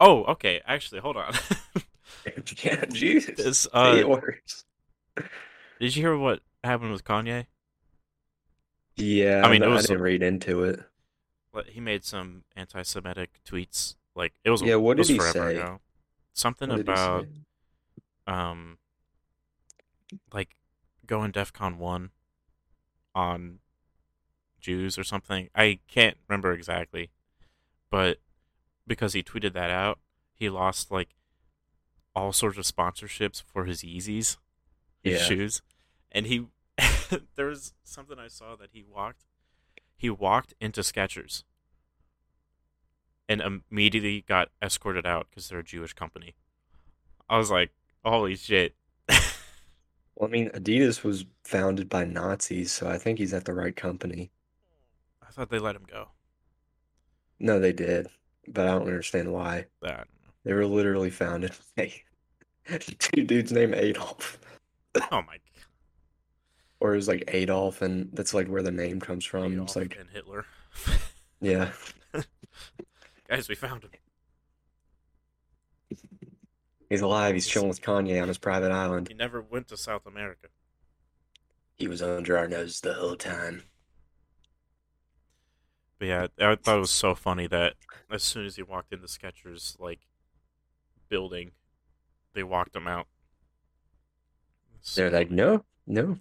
Oh, okay. Actually, hold on. Yeah, Jews. This, uh, it works. Did you hear what happened with Kanye? Yeah, I mean, I was- didn't read into it. He made some anti-Semitic tweets. Like it was. Yeah, what did he forever say? ago. Something What did he about um, like going DefCon one on Jews or something. I can't remember exactly, but because he tweeted that out, he lost like all sorts of sponsorships for his Yeezys, his Yeah. shoes, and he there was something I saw that he walked he walked into Skechers and immediately got escorted out because they're a Jewish company. I was like, holy shit. Well, I mean, Adidas was founded by Nazis, so I think he's at the right company. I thought they let him go. No, they did, but I don't understand why. That. They were literally founded. Hey, two dudes named Adolf, Oh my or it was like Adolf, and that's like where the name comes from. Adolf It's like, and Hitler. yeah, Guys, we found him. he's alive. He's chilling with Kanye on his private island. He never went to South America. He was under our nose the whole time. But yeah, I thought it was so funny that as soon as he walked into Skechers like building, they walked him out. They're like, no, no.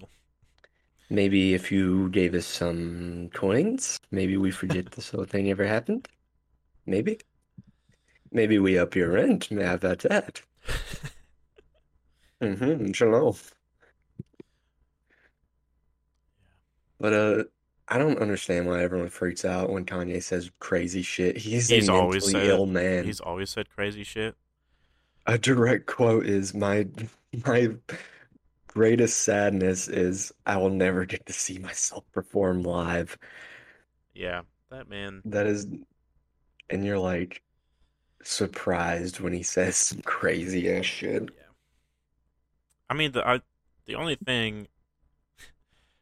Maybe if you gave us some coins, maybe we forget this whole thing ever happened. Maybe. Maybe we up your rent. How about that? Mm-hmm. Shalom. But uh, I don't understand why everyone freaks out when Kanye says crazy shit. He's, He's a always mentally said ill man. He's always said crazy shit. A direct quote is my my greatest sadness is I will never get to see myself perform live. Yeah, that man. That is, and you're like surprised when he says some crazy ass shit. Yeah. I mean, the I, the only thing,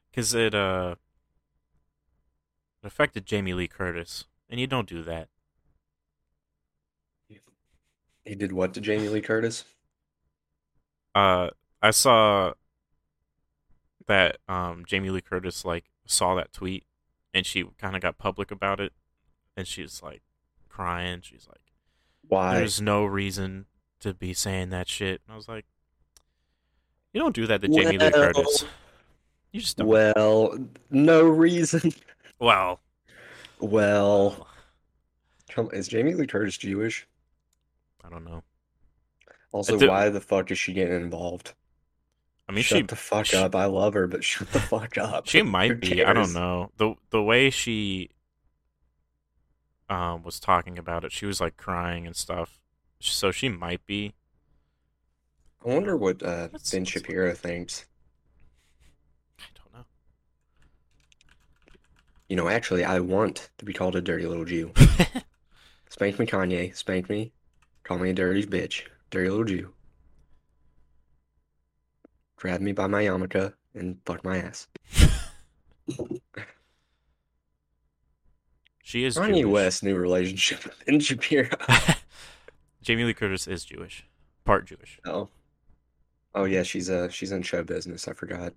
because it uh, it affected Jamie Lee Curtis, and you don't do that. He did what to Jamie Lee Curtis? Uh, I saw that um Jamie Lee Curtis like saw that tweet, and she kind of got public about it, and she's like crying. She's like, Why? "There's no reason to be saying that shit." And I was like, "You don't do that to Jamie Lee Curtis. You just don't." Well, no reason. well, Well, is Jamie Lee Curtis Jewish? I don't know. Also, why the fuck is she getting involved? I mean, Shut she the fuck she- up. I love her, but shut the fuck up. She might be. I don't know. the The way she um was talking about it, she was like crying and stuff. So she might be. I wonder what uh, Let's- Ben look. Shapiro thinks. I don't know. You know, actually, I want to be called a dirty little Jew. Spank me, Kanye. Spank me. Call me a dirty bitch. Dirty little Jew. Grab me by my yarmulke and fuck my ass. She is Kanye Jewish. West new relationship with Ben Shapiro. Jamie Lee Curtis is Jewish, part Jewish. Oh. Oh yeah, she's uh she's in show business. I forgot.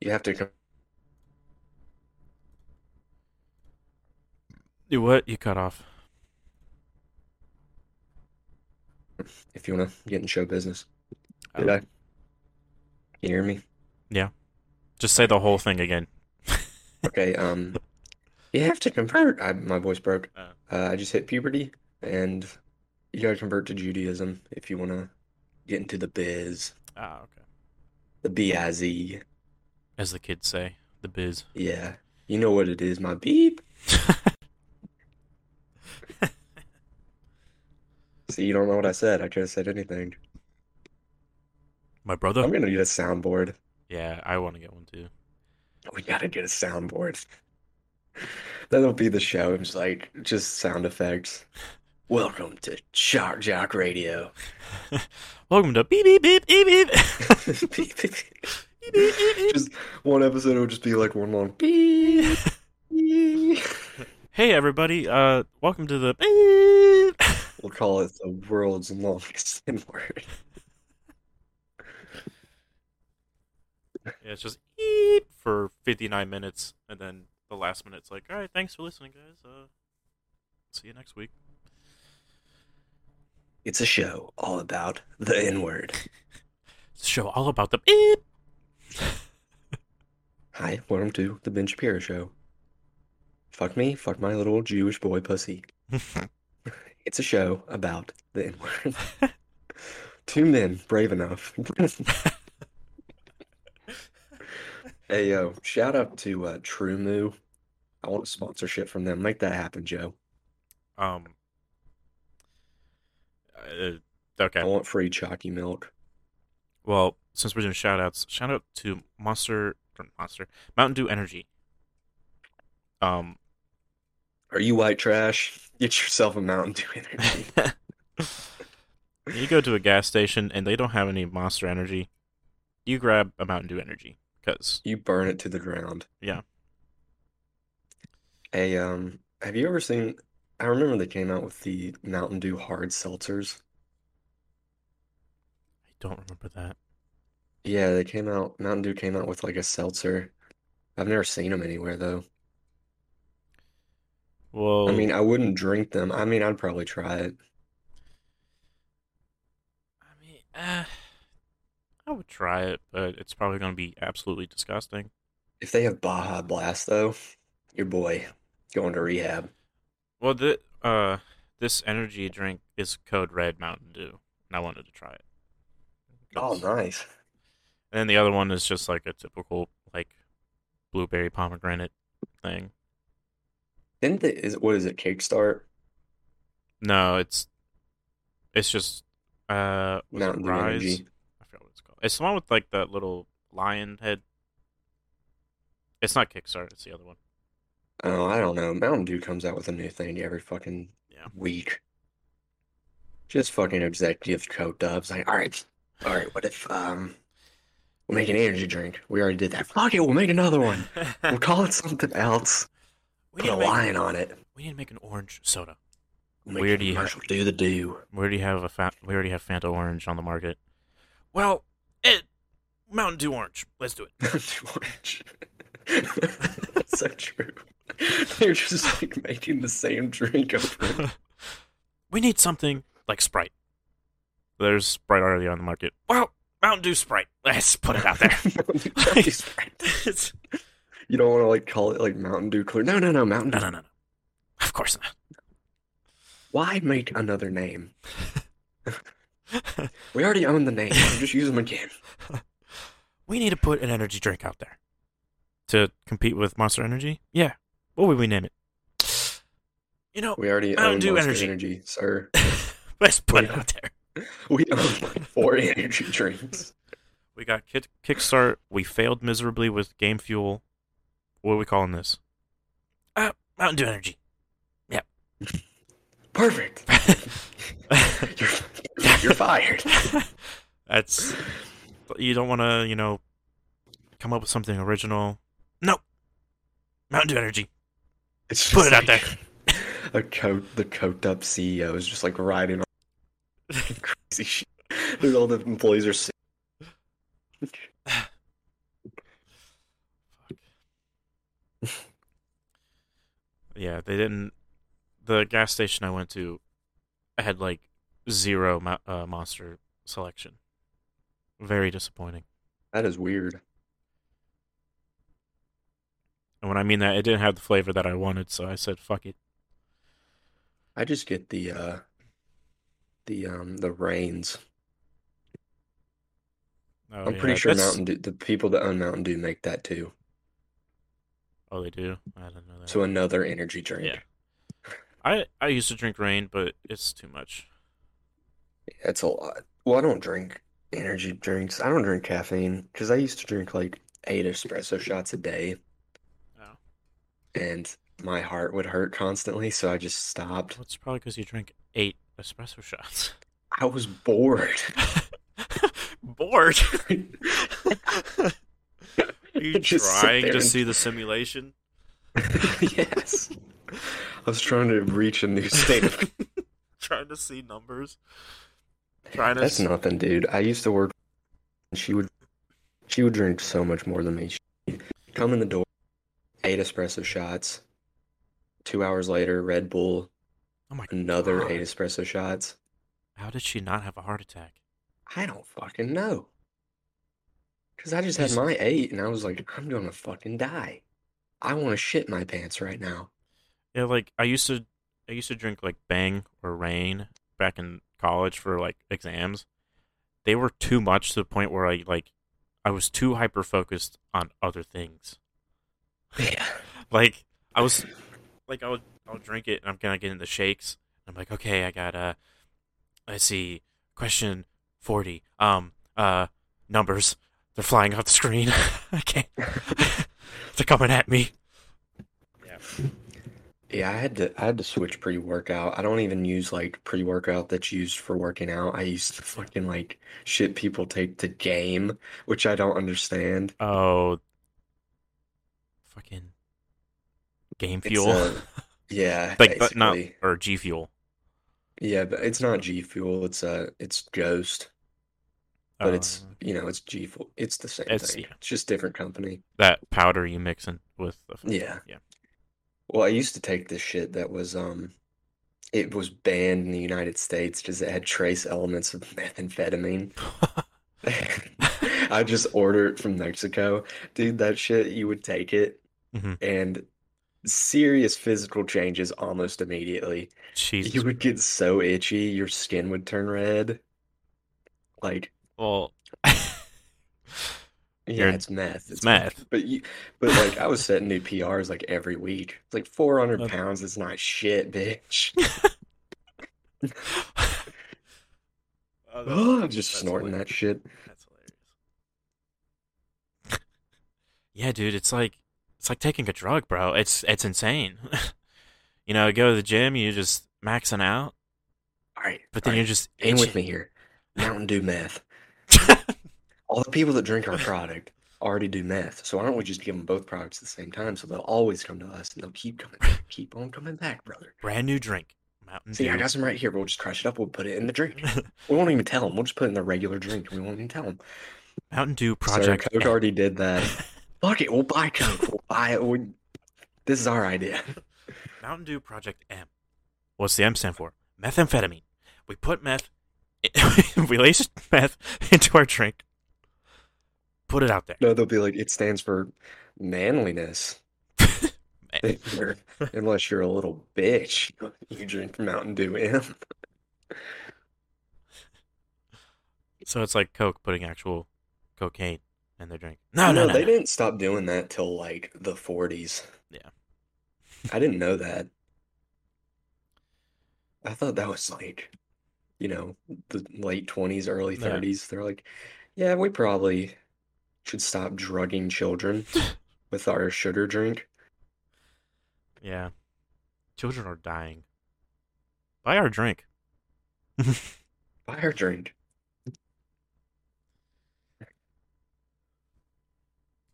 You have to come You what? You cut off. if you wanna get in show business. Did. I? Can you hear me? Yeah. Just say the whole thing again. Okay, um you have to convert. I, my voice broke. Oh. Uh, I just hit puberty and you gotta convert to Judaism if you wanna get into the biz. Ah, okay. The B-I-Z. As the kids say, the biz. Yeah. You know what it is, my beep. See, you don't know what I said. I could have said anything. My brother. I'm gonna get a soundboard. Yeah, I want to get one too. We gotta get a soundboard. That'll be the show. It's like just sound effects. Welcome to Shark Jock Radio. Welcome to beep beep beep beep beep. beep, beep, beep. Just one episode will just be like one long beep. beep. hey everybody, uh, welcome to the beep. We'll call it the world's longest word. Yeah, it's just beep for 59 minutes, and then the last minute's like, all right, thanks for listening, guys. Uh, see you next week. It's a show all about the N word. It's a show all about the beep. Hi, welcome to the Ben Shapiro Show. Fuck me, fuck my little Jewish boy pussy. It's a show about the N word. Two men brave enough. Hey yo, shout out to uh, TruMoo. I want a sponsorship from them. Make that happen, Joe. um. Uh, okay. I want free chalky milk. Well, since we're doing shout outs, shout out to Monster Monster Mountain Dew Energy. Um Are you white trash? Get yourself a Mountain Dew energy. you go to a gas station and they don't have any Monster Energy. You grab a Mountain Dew Energy cuz You burn it to the ground. Yeah. Hey, um, have you ever seen? I remember they came out with the Mountain Dew hard seltzers. I don't remember that. Yeah, they came out. Mountain Dew came out with like a seltzer. I've never seen them anywhere though. Well, I mean, I wouldn't drink them. I mean, I'd probably try it. I mean, uh, I would try it, but it's probably going to be absolutely disgusting. If they have Baja Blast though, your boy going to rehab. Well, the uh, this energy drink is code red Mountain Dew, and I wanted to try it. Oh, nice. And then the other one is just like a typical like blueberry pomegranate thing. Didn't they, is what is it? Kickstart No, it's it's just uh it Mountain Dew Rise? Energy. I forgot what it's. The one with like that little lion head. It's not Kickstart. It's the other one. Oh, I don't know. Mountain Dew comes out with a new thing every fucking Yeah. week. Just fucking executive coat dubs. Like, all right, all right. What if um, we'll make an energy drink? We already did that. Fuck it, we'll make another one. We'll call it something else. we Put need a make, line on it. we need to make an orange soda. We'll make Where a do you have-. Do the do. We already have a fa- we already have Fanta Orange on the market. Well, Mountain Dew Orange. Let's do it. Mountain Dew Orange. That's so true. They're just like making the same drink over. we need something like Sprite. There's Sprite already on the market. Well, Mountain Dew Sprite. Let's put it out there. It's- You don't want to like call it like Mountain Dew Clear. No, no, no, Mountain Dew. no, no, no, no. Of course not. Why make another name? We already own the name. Just use them again. We need to put an energy drink out there to compete with Monster Energy. Yeah. What would we name it? You know, We already Mountain Dew Energy. Energy, sir. let's put we- it out there. We own like four energy drinks. We got Kick- Kickstart. We failed miserably with Game Fuel. What are we calling this? Uh, Mountain Dew Energy. Yep. Perfect. You're, you're fired. That's you don't want to, you know, come up with something original. Nope. Mountain Dew Energy. It's Put it out there. A coat, the coked up CEO is just like riding on crazy shit. All the employees are sick. Fuck. Yeah, they didn't. The gas station I went to I had like zero uh, monster selection. Very disappointing. That is weird. And when I mean that, it didn't have the flavor that I wanted, so I said, "Fuck it." I just get the uh the um the Reigns. Oh, I'm yeah, pretty sure that's- Mountain Dew, the people that own Mountain Dew make that too. Oh, they do. I didn't know that. So another energy drink. Yeah. I I used to drink Reign, but it's too much. It's a lot. Well, I don't drink energy drinks. I don't drink caffeine because I used to drink like eight espresso shots a day Oh, and my heart would hurt constantly, so I just stopped. well, it's probably because you drink eight espresso shots. I was bored. Bored. Are you Just trying to and- see the simulation? Yes. I was trying to reach a new state of trying to see numbers. Trying to. That's s- nothing, dude. I used to work and she would she would drink so much more than me. She'd come in the door, eight espresso shots. Two hours later, Red Bull, Oh my another God. eight espresso shots. How did she not have a heart attack? I don't fucking know. Cause I just had Just- my eight and I was like, I'm gonna fucking die. I wanna shit my pants right now. Yeah, like I used to, I used to drink like Bang or Reign back in college for like exams. They were too much to the point where I like, I was too hyper focused on other things. Yeah. Like I was, like I would, I would drink it and I'm gonna get into shakes. I'm like, okay, I got uh, let's see, question forty. Um, uh, numbers. They're flying off the screen. I can't. They're coming at me. Yeah. I had to I had to switch pre-workout. I don't even use like pre-workout that's used for working out. I use the fucking like shit people take to game, which I don't understand. Oh, fucking game It's, fuel. uh, Yeah, like, but not basically. or G fuel. Yeah, but it's not G Fuel. It's uh it's Ghost, but it's Uh, you know it's G Fuel. It's the same It's- thing. yeah. It's just different company. that powder you mix in with. The, Yeah. yeah. Well, I used to take this shit that was um it was banned in the United States because it had trace elements of methamphetamine. I just ordered it from Mexico. Dude, that shit, you would take it Mhm. and serious physical changes almost immediately. Jesus. You would get so itchy, your skin would turn red. Like, Well, Yeah, it's meth. it's meth. But you, but like I was setting new PRs like every week. It's like 400 Uh, pounds. It's not shit, bitch. oh, I'm just snorting that shit. That's hilarious. yeah, dude, it's like it's like taking a drug, bro. It's it's insane. you know, go to the gym, you just maxing out, All right, but then all you're right, just in with me here. Mountain Dew meth. All the people that drink our product already do meth. So why don't we just give them both products at the same time? So they'll always come to us and they'll keep coming back, keep on coming back, brother. Brand new drink, Mountain See, I got some right here. But we'll just crush it up. We'll put it in the drink. We won't even tell them. We'll just put it in the regular drink. We won't even tell them. Mountain Dew Project. Coke already did that. Fuck it. We'll buy Coke. We'll buy it. We... This is our idea. Mountain Dew Project M. What's the M stand for? Methamphetamine. We put meth. we lace meth into our drink. Put it out there. No, they'll be like, it stands for manliness. Or Unless you're a little bitch, you drink Mountain Dew M. So it's like Coke putting actual cocaine in their drink. No, no, no. they no. didn't stop doing that till like the 40s. Yeah. I didn't know that. I thought that was like, you know, the late 20s, early Yeah. 30s. They're like, yeah, we probably should stop drugging children with our sugar drink. Yeah. Children are dying. Buy our drink. Buy our drink.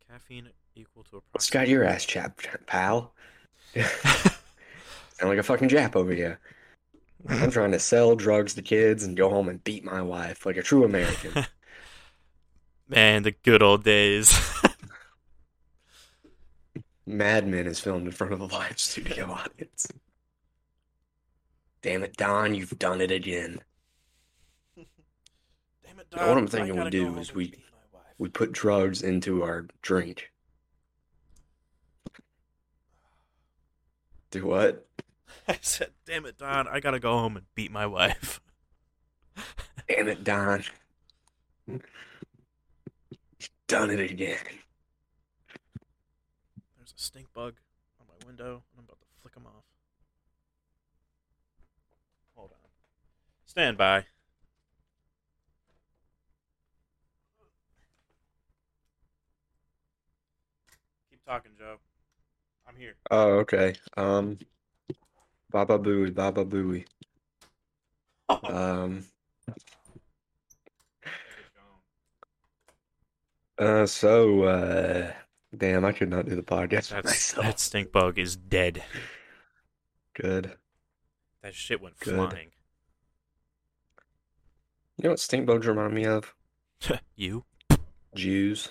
Caffeine equal to What's got your ass chapped, pal? Sound like a fucking Jap over here. I'm trying to sell drugs to kids and go home and beat my wife like a true American. Man, the good old days. Mad Men is filmed in front of a live studio audience. Damn it, Don, you've done it again. Damn it, know what I'm thinking we do is we- We put drugs into our drink. Do what? I said, damn it, Don, I gotta go home and beat my wife. Damn it, Don. Done it again. There's a stink bug on my window, and I'm about to flick him off. Hold on. Stand by. Keep talking, Joe. I'm here. Oh, okay. Um, Baba Booey, Baba Booey. Um, uh, so, uh, damn, I could not do the podcast That's, myself. that stink bug is dead. Good. That shit went Good. flying. You know what stink bugs remind me of? you? Jews.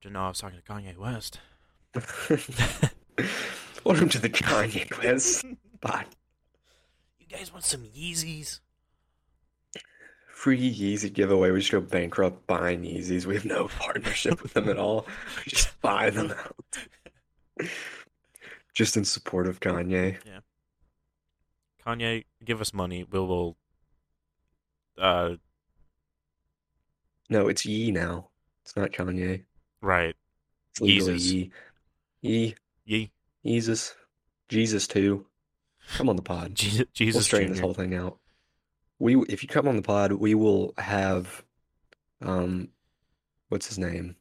Didn't know I was talking to Kanye West. Welcome to the Kanye West pod. You guys want some Yeezys? Free Yeezy giveaway. We just go bankrupt buying Yeezys. We have no partnership with them at all. We just buy them out. Just in support of Kanye. Yeah. Kanye, give us money. We'll, we'll uh, No, it's Ye now. It's not Kanye. right. It's legally Yeezus. Yee. Yee. Yee. Jesus. Jesus too. Come on the pod. Jesus, We'll Jesus straighten this whole thing out. We, if you come on the pod, we will have, um, what's his name?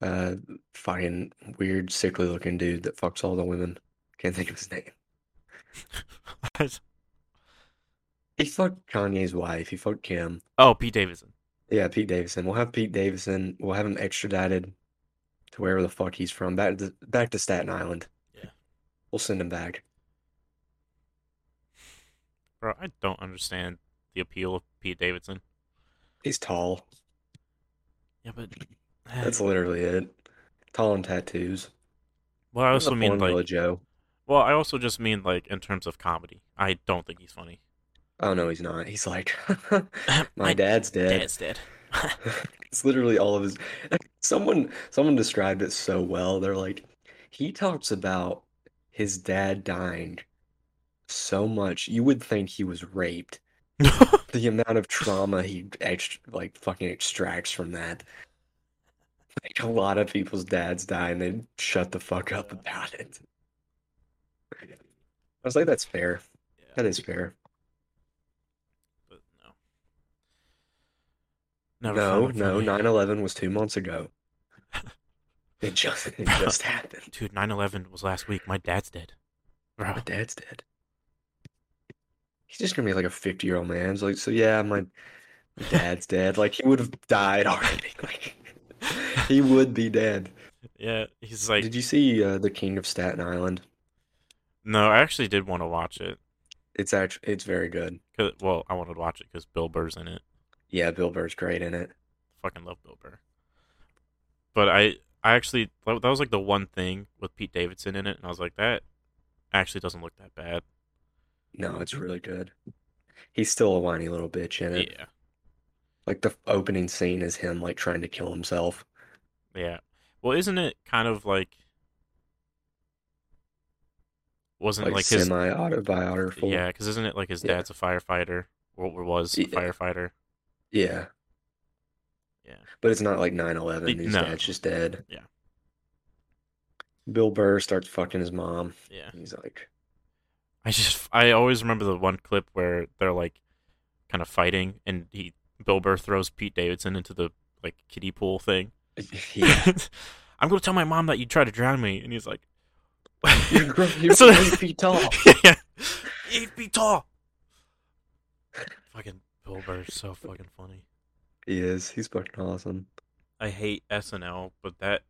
Uh, fucking weird, sickly looking dude that fucks all the women. Can't think of his name. He fucked Kanye's wife. He fucked Kim. oh, Pete Davidson. Yeah, Pete Davidson. We'll have Pete Davidson. We'll have him extradited to wherever the fuck he's from. Back to back to Staten Island. Yeah. We'll send him back. Bro, I don't understand the appeal of Pete Davidson. He's tall. Yeah, but That's literally it. Tall and tattoos. well, I also mean like Joe. well, I also just mean like in terms of comedy. I don't think he's funny. Oh no, he's not. He's like, my dad's dead. Dad's dead. It's literally all of his. Someone, someone described it so well. They're like, he talks about his dad dying so much. You would think he was raped The amount of trauma he ext like fucking extracts from that. Like a lot of people's dads die and they shut the fuck up about it. I was like, that's fair. yeah, That is fair. but no. Never No, no, funny. 9/11 was two months ago. It just it just happened. Dude, 9/11 was last week. My dad's dead. Bro. My dad's dead. He's just gonna be like a 50 year old man. It's like, so yeah, my, my dad's dead. Like he would have died already. Like he would be dead. Yeah, he's like, Did you see uh, The King of Staten Island? no, I actually did want to watch it. It's actually it's very good. 'Cause- well, I wanted to watch it because Bill Burr's in it. Yeah, Bill Burr's great in it. Fucking love Bill Burr. But I, I actually that was like the one thing with Pete Davidson in it, and I was like, that actually doesn't look that bad. No, it's really good. He's still a whiny little bitch in it. Yeah, Like the opening scene is him like trying to kill himself. yeah. Well, isn't it kind of like wasn't Like, like his semi autobiographical. yeah? Because isn't it like his Yeah. dad's a firefighter or or was a Yeah. firefighter? Yeah. Yeah. But it's not like 9/11. His no. dad's just dead. Yeah. Bill Burr starts fucking his mom. Yeah. He's like, I just I always remember the one clip where they're like kind of fighting and he Bill Burr throws Pete Davidson into the like kiddie pool thing. yeah. I'm gonna tell my mom that you tried to drown me, and he's like, You're, gr- you're So- eight feet tall. yeah, eight feet tall. fucking Bill Burr's so fucking funny. He is. He's fucking awesome. I hate SNL, but that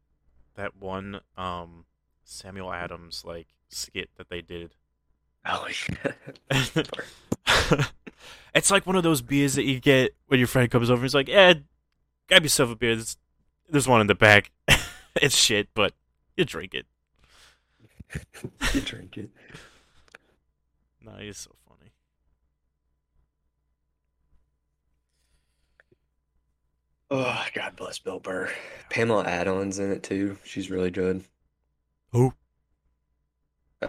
that one um Samuel Adams like skit that they did. Oh, yeah. it's like one of those beers that you get when your friend comes over. He's like, "Yeah, grab yourself a beer. There's, there's one in the back. it's shit, but you drink it." you drink it. No, he's so funny. Oh, God bless Bill Burr. Pamela Adlon's in it too. She's really good. Who? Uh,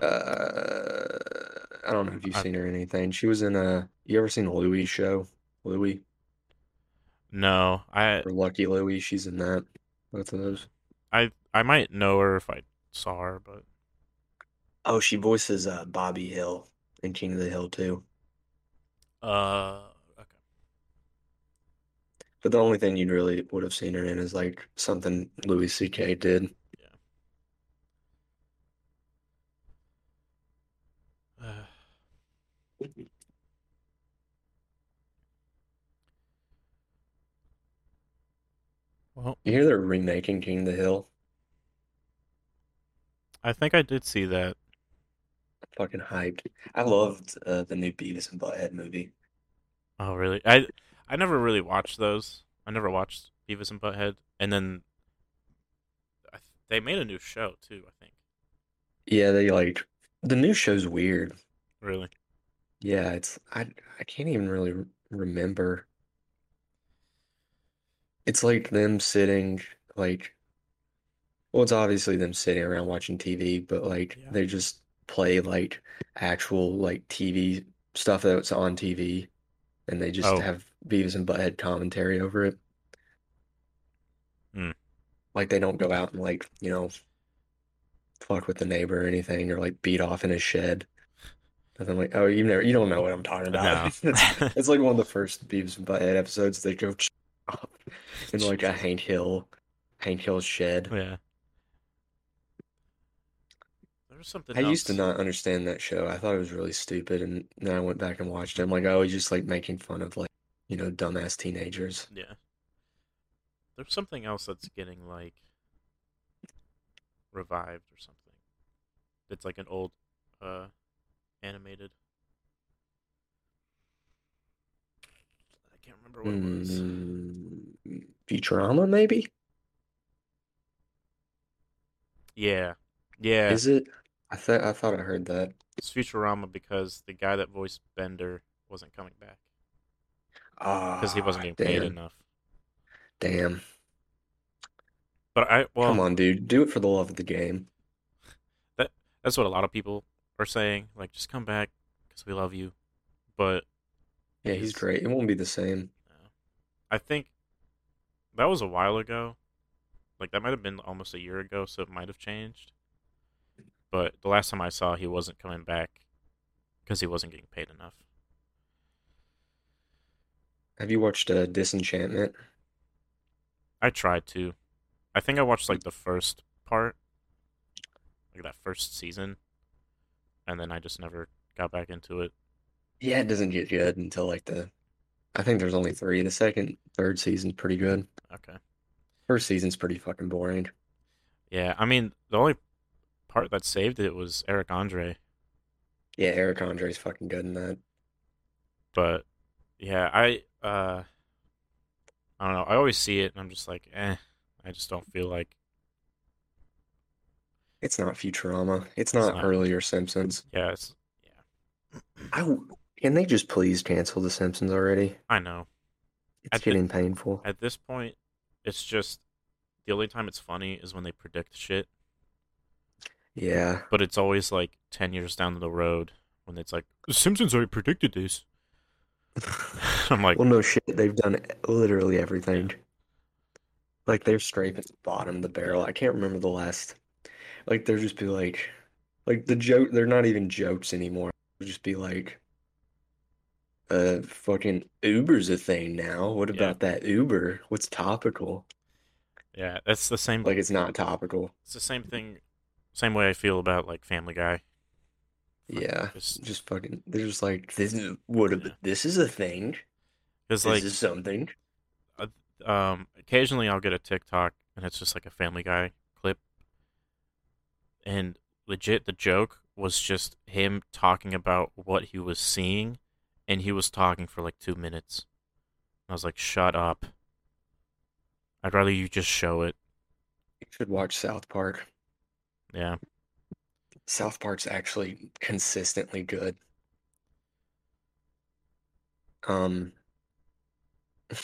I don't know if you've I- seen her in anything. She was in a. You ever seen Louie show? Louie No, I or Lucky Louie? She's in that. Both of those. I I might know her if I saw her, but Oh, she voices uh Bobby Hill in King of the Hill too. uh, okay. But the only thing you'd really would have seen her in is like something Louis C.K. did. Uh, well, You hear they're remaking King of the Hill? I think I did see that. Fucking hyped. I loved uh, the new Beavis and Butthead movie. Oh, really? I I never really watched those. I never watched Beavis and Butthead, and then I th- they made a new show too. I think. Yeah, they like the new show's weird. Really? Yeah, it's I I can't even really re- remember. It's like them sitting like well, it's obviously them sitting around watching TV, but like Yeah. they just play like actual like TV stuff that's on TV and they just Oh. have Beavis and Butthead commentary over it. Hmm. Like they don't go out and like, you know, fuck with the neighbor or anything or like beat off in his shed. And I'm like, oh, you never, you don't know what I'm talking about. No. It's, it's like one of the first Beavis and Butthead episodes. They go off in like a Hank Hill, Hank Hill's shed. Yeah. There was something I used to not understand that show. I thought it was really stupid, and then I went back and watched it. I'm like, oh, he's just like making fun of like, you know, dumbass teenagers. Yeah. There's something else that's getting like revived or something. It's like an old uh animated. I can't remember what it was. Mm, Futurama, maybe? Yeah. Yeah. Is it? I thought I thought I heard that. It's Futurama because the guy that voiced Bender wasn't coming back because he wasn't Ah, getting paid enough. damn. But I well Come on, dude, do it for the love of the game. That that's what a lot of people are saying. Like, just come back because we love you. But Yeah, he's great. It won't be the same. I think that was a while ago. Like that might have been almost a year ago, so it might have changed. But the last time I saw, he wasn't coming back because he wasn't getting paid enough. Have you watched uh, Disenchantment? I tried to. I think I watched like the first part, like that first season, and then I just never got back into it. Yeah, it doesn't get good until like the. I think there's only three. The second, third season's pretty good. Okay. First season's pretty fucking boring. Yeah, I mean the only part that saved it was Eric Andre, Yeah, Eric Andre's fucking good in that. but yeah, I uh, I don't know. I always see it and I'm just like, eh. I just don't feel like It's not Futurama. It's not not. earlier Simpsons. yeah. It's I w- can they just please cancel The Simpsons already? I know. It's At the- getting painful. At this point, it's just the only time it's funny is when they predict shit. Yeah. But it's always like ten years down the road when it's like the Simpsons already predicted this. I'm like, Well, no shit. They've done literally everything. Like they're scraping the bottom of the barrel. I can't remember the last. Like they'll just be like, like the joke. They're not even jokes anymore. It'll just be like, uh, fucking Uber's a thing now. What Yeah. about that Uber? What's topical? yeah, that's the same. Like it's not topical. It's the same thing, same way I feel about like Family Guy. Fucking Yeah. just- Just fucking. They're just like this is what? Yeah. This is a thing. This like, is something. um, occasionally I'll get a TikTok and it's just like a Family Guy clip, and legit the joke was just him talking about what he was seeing, and he was talking for like two minutes. I was like, "Shut up! I'd rather you just show it." You should watch South Park. Yeah, South Park's actually consistently good. Um,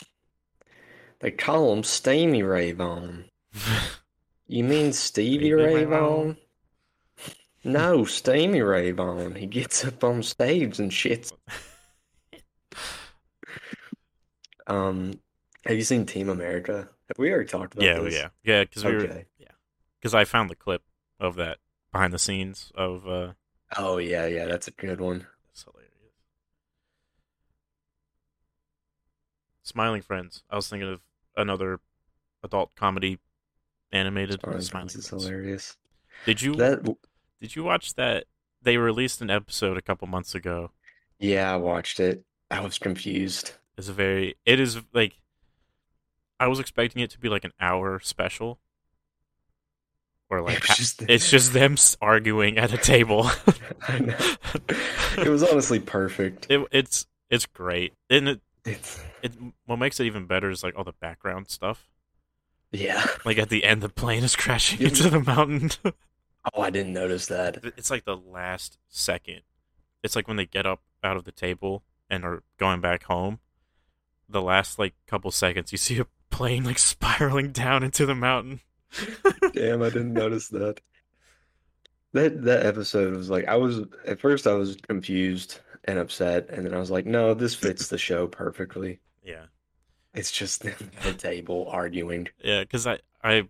they call him Steamy Ray Vaughan. You mean Stevie Ray Ray Vaughan? Vaughan? No, Steamy Ray Vaughan. He gets up on stage and shits. Um, have you seen Team America? Have we already talked about yeah, this? yeah, yeah. Because we were, Okay. because I found the clip of that behind the scenes of uh, Oh yeah, yeah, that's a good one. That's hilarious. Smiling Friends. I was thinking of another adult comedy animated Smiling Smiling Friends is hilarious. Did you That did you watch that? They released an episode a couple months ago. yeah, I watched it. I was confused. It's a very it is like I was expecting it to be like an hour special. Or like It just- it's just them arguing at a table. I know. It was honestly perfect. It, it's it's great. And it, It's it what makes it even better is like all the background stuff. yeah. Like at the end, the plane is crashing Yeah. into the mountain. Oh, I didn't notice that. it's like the last second. It's like when they get up out of the table and are going back home. The last like couple seconds, you see a plane like spiraling down into the mountain. Damn, I didn't notice that. That that episode was like I was at first I was confused and upset, and then I was like, no, this fits the show perfectly. Yeah, It's just the table arguing. yeah. Because I I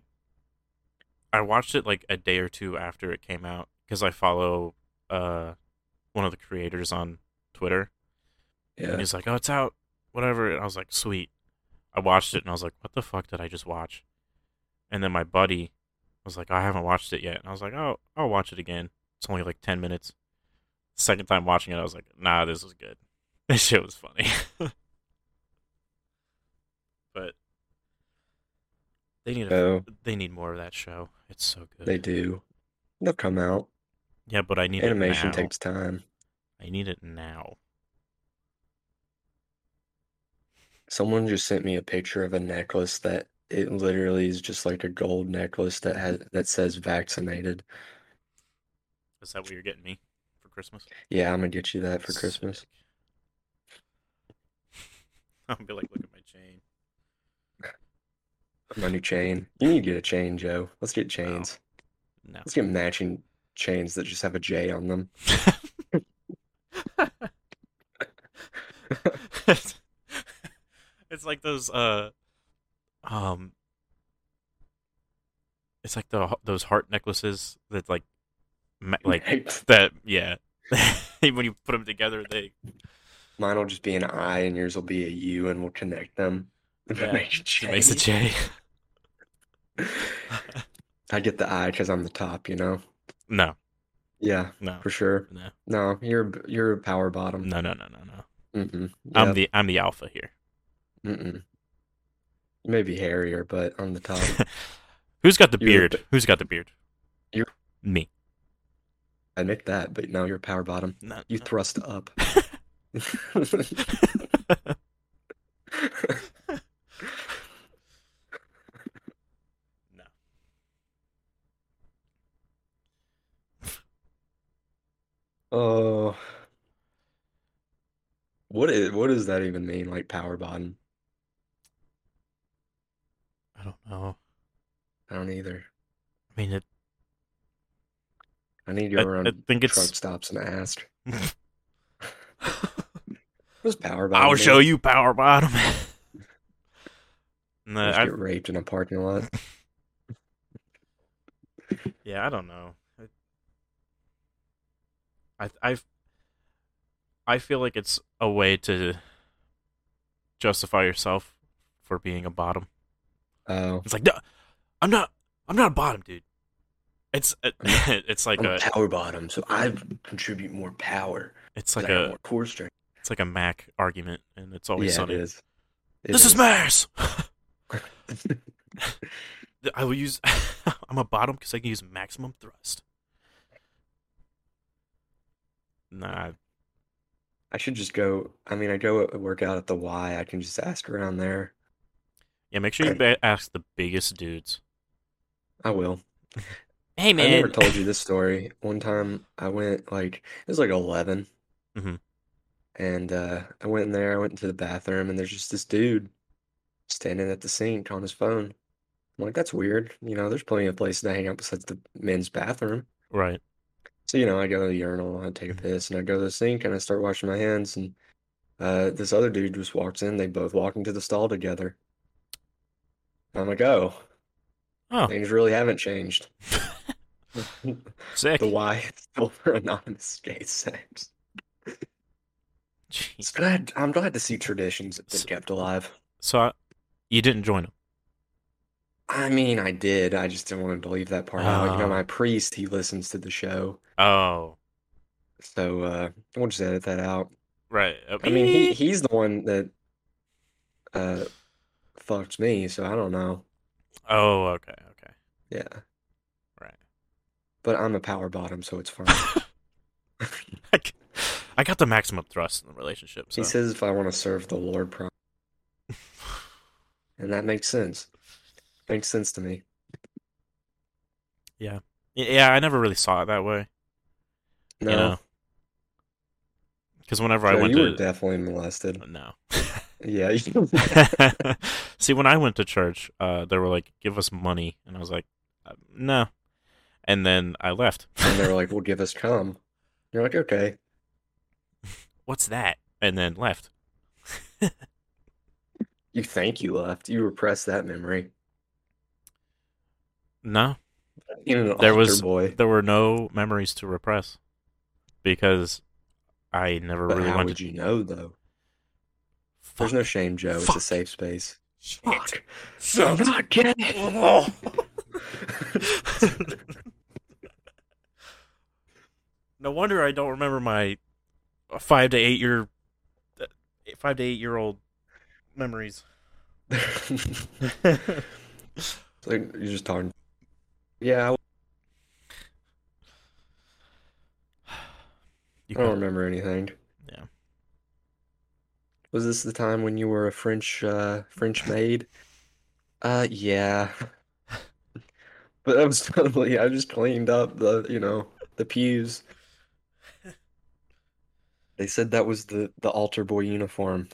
I watched it like a day or two after it came out because I follow uh one of the creators on Twitter. Yeah. And he's like, "Oh, it's out, whatever." And I was like, "Sweet." I watched it and I was like, "What the fuck did I just watch?" And then my buddy was like, "I haven't watched it yet." And I was like, "Oh, I'll watch it again." It's only like ten minutes. Second time watching it, I was like, "Nah, this is good. This shit was funny." but they need a, Oh, they need more of that show. It's so good. they do. They'll come out. yeah, but I need Animation it now. takes time. I need it now. Someone just sent me a picture of a necklace that it literally is just like a gold necklace that has that says vaccinated. Is that what you're getting me for Christmas? Yeah, I'm gonna get you that for Christmas. I'll be like, look at my chain. My new chain. You need to get a chain, Joe. Let's get chains. No. Let's get matching chains that just have a J on them. it's like those uh um it's like the those heart necklaces that like ma- like that yeah when you put them together they Mine will just be an I and yours will be a U and we'll connect them. Yeah, it makes a it makes a J. J. I get the I because I'm the top, you know? no, Yeah, no, for sure. no, No, you're you're a power bottom. no, no, no, no, no. Mm-mm. I'm the I'm the alpha here. Mm-mm. You may be hairier, but I'm the top. Who's got the You're beard? Who's got the beard? You're- Me. I admit that, but now you're a power bottom. No, You no. thrust up. no. Oh, what is what does that even mean? Like power bottom? I don't know. I don't either. I mean, it. I need to I, go I around think truck it's. stops and ask. Does power bottom I'll show you power bottom. no, I, get raped in a parking lot. yeah, I don't know. I, I, I feel like it's a way to justify yourself for being a bottom. Oh, It's like, no, I'm not. I'm not a bottom, dude. It's uh, it's like I'm a power bottom, so I contribute more power. It's like a more core strength. it's like a Mac argument, and it's always Yeah, sunny. it is. It This is Mass. is. I will use. I'm a bottom because I can use maximum thrust. Nah, I should just go. I mean, I go work out at the Y. I can just ask around there. Yeah. Make sure you ask the biggest dudes. I will. Hey man, I never told you this story. One time I went like it was like 11. Mhm. And uh I went in there, I went into the bathroom and there's just this dude standing at the sink on his phone. I'm like, that's weird. You know, there's plenty of places to hang out besides the men's bathroom. right? So, you know, I go to the urinal, I take a Mhm. piss, and I go to the sink and I start washing my hands and uh this other dude just walks in. They both walk into the stall together. I'm like, oh, Oh, things really haven't changed. sick. The Y is still for anonymous gay sex. Jeez. It's glad I'm glad to see traditions have been So- kept alive. So I, you didn't join them? I mean, I did. I just didn't want to leave that part out. You know, Oh. my priest, he listens to the show, Oh, so uh, we'll just edit that out. right. I mean, he he's the one that uh fucked me, so I don't know. Oh, okay, okay, Yeah, right. but I'm a power bottom, so it's fine. I got the maximum thrust in the relationship. So. He says if I want to serve the Lord, prom and that makes sense. Makes sense to me. Yeah. Yeah, I never really saw it that way. No, You know, because whenever I went you were definitely molested. no. Yeah, See, when I went to church, uh, they were like, "Give us money," and I was like, uh, "No," and then I left. and they were like, "Well, give us cum." You're like, "Okay." What's that? And then left. You think you left. You repressed that memory. No, there was boy. there were no memories to repress because I never But really how went would to. you know, though? There's no shame, Joe. It's a safe space. Shit. Fuck. So I'm not getting it. Oh. no wonder I don't remember my five to eight year five to eight year old memories. Like you're just talking. Yeah, I You I don't remember anything. Was this the time when you were a French uh French maid? Uh yeah. But that was totally I just cleaned up the, you know, the pews. They said that was the the altar boy uniform.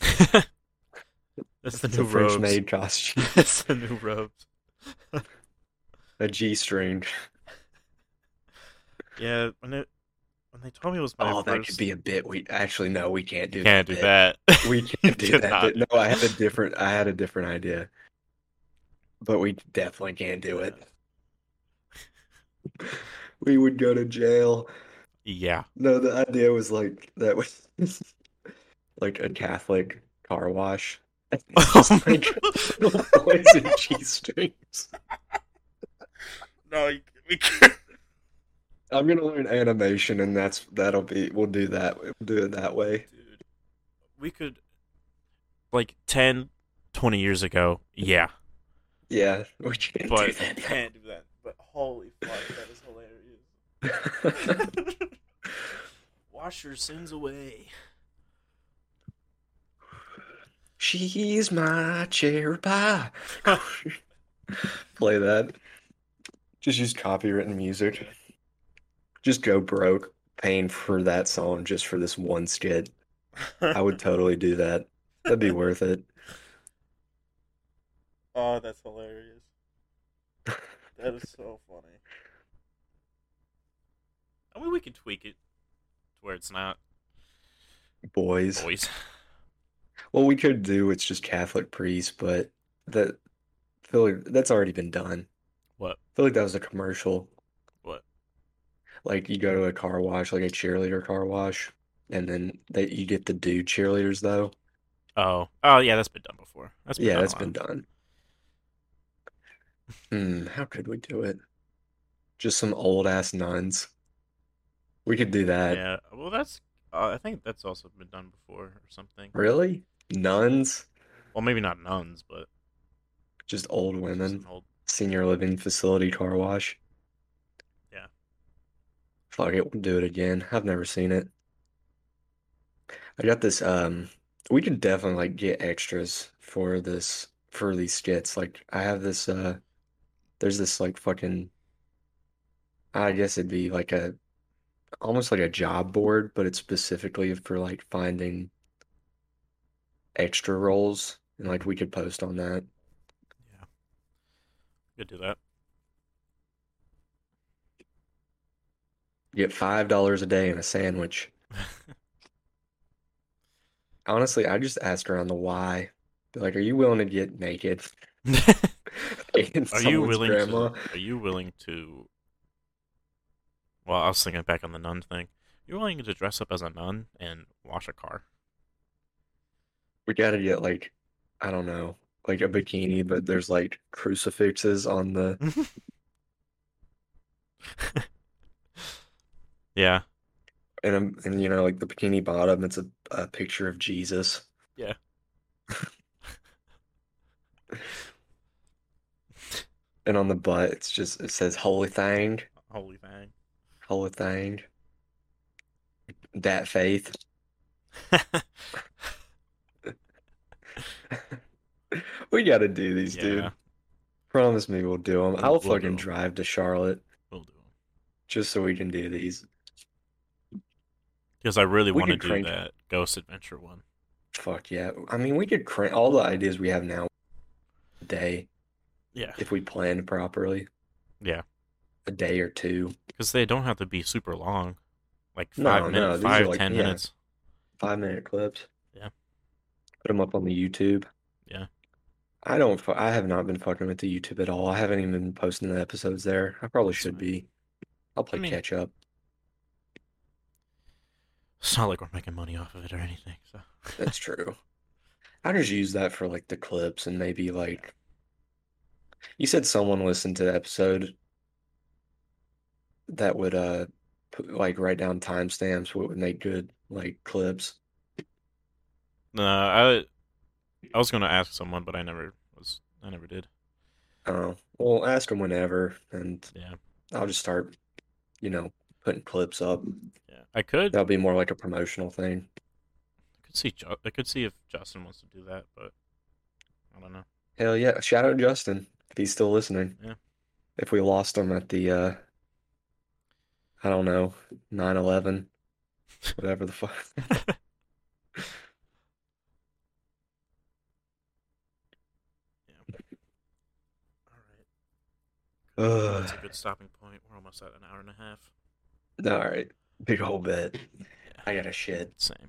That's the new a French robes. maid costume. That's the new robes. A G string. Yeah, when it when they told me it was my Oh, that could be a bit. We actually no, we can't do Can't that. do bit. that. We can't do that. cannot. bit. No, I had a different. I had a different idea, but we definitely can't do it. We would go to jail. Yeah. No, the idea was like that was like a Catholic car wash. Just like little boys in G strings. No, you- we can't. I'm gonna learn animation, and that's that'll be. We'll do that. We'll do it that way. Dude, we could, like 10, 20 years ago, yeah, Yeah, we can't but do that. can't do that. But holy fuck, that is hilarious. Wash your sins away. She's my cherry pie. Play that. Just use copywritten music. Just go broke paying for that song just for this one skit. I would totally do that. That'd be worth it. Oh, that's hilarious. That is so funny. I mean, we could tweak it to where it's not Boys. boys. Well, we could do it's just Catholic priests, but that I feel like that's already been done. What? I feel like that was a commercial. Like you go to a car wash, like a cheerleader car wash, and then they you get the dude cheerleaders though. Oh, oh yeah, that's been done before. That's been Yeah, done that's been done. Hmm, how could we do it? Just some old ass nuns. We could do that. Yeah, well, that's. Uh, I think that's also been done before or something. Really? Nuns? Well, maybe not nuns, but Just old women. old. Senior living facility car wash. Fuck it, we'll do it again. I've never seen it. I got this, um, we could definitely like get extras for this for these skits. Like I have this uh there's this like fucking I guess it'd be like a almost like a job board, but it's specifically for like finding extra roles and like we could post on that. Yeah, could do that. Get five dollars a day and a sandwich. Honestly, I just asked around the Y. Be like, are you willing to get naked? are you willing grandma? to? Are you willing to? Well, I was thinking back on the nun thing. You're willing to dress up as a nun and wash a car? We gotta get like, I don't know, like a bikini, but there's like crucifixes on the. yeah, And um, and you know, like the bikini bottom, it's a, a picture of Jesus. yeah. And on the butt, it's just it says "Holy Thing, Holy thing. Holy Thing." That faith. We gotta do these, dude. Promise me we'll do them. We'll- I'll we'll fucking drive to Charlotte We'll do them. just so we can do these. Because I really We want to do crank- that Ghost Adventure one. Fuck yeah. I mean, we could crank all the ideas we have now a day Yeah. if we planned properly. Yeah. A day or two. Because they don't have to be super long. Like five no, minutes, are five, like- ten yeah. minutes. Five minute clips. Yeah. Put them up on the YouTube. Yeah. I don't, I have not been fucking with the YouTube at all. I haven't even been posting the episodes there. I probably should be. I'll play mean- catch up. It's not like we're making money off of it or anything. So That's true. I just use that for like the clips and maybe like you said someone listened to the episode that would uh put, like write down timestamps what would make good like clips. no, I I was gonna ask someone, but I never was. I never did. Oh, well, ask them whenever and Yeah. I'll just start, you know, putting clips up. I could. That'll be more like a promotional thing. I could see. I could see if Justin wants to do that, but I don't know. Hell yeah. Shout out Justin if he's still listening. Yeah. If we lost him at the uh I don't know, 9/11, whatever the fuck. All right. That's a good stopping point. We're almost at an hour and a half. All right. Big old bit. I got a shit. Same.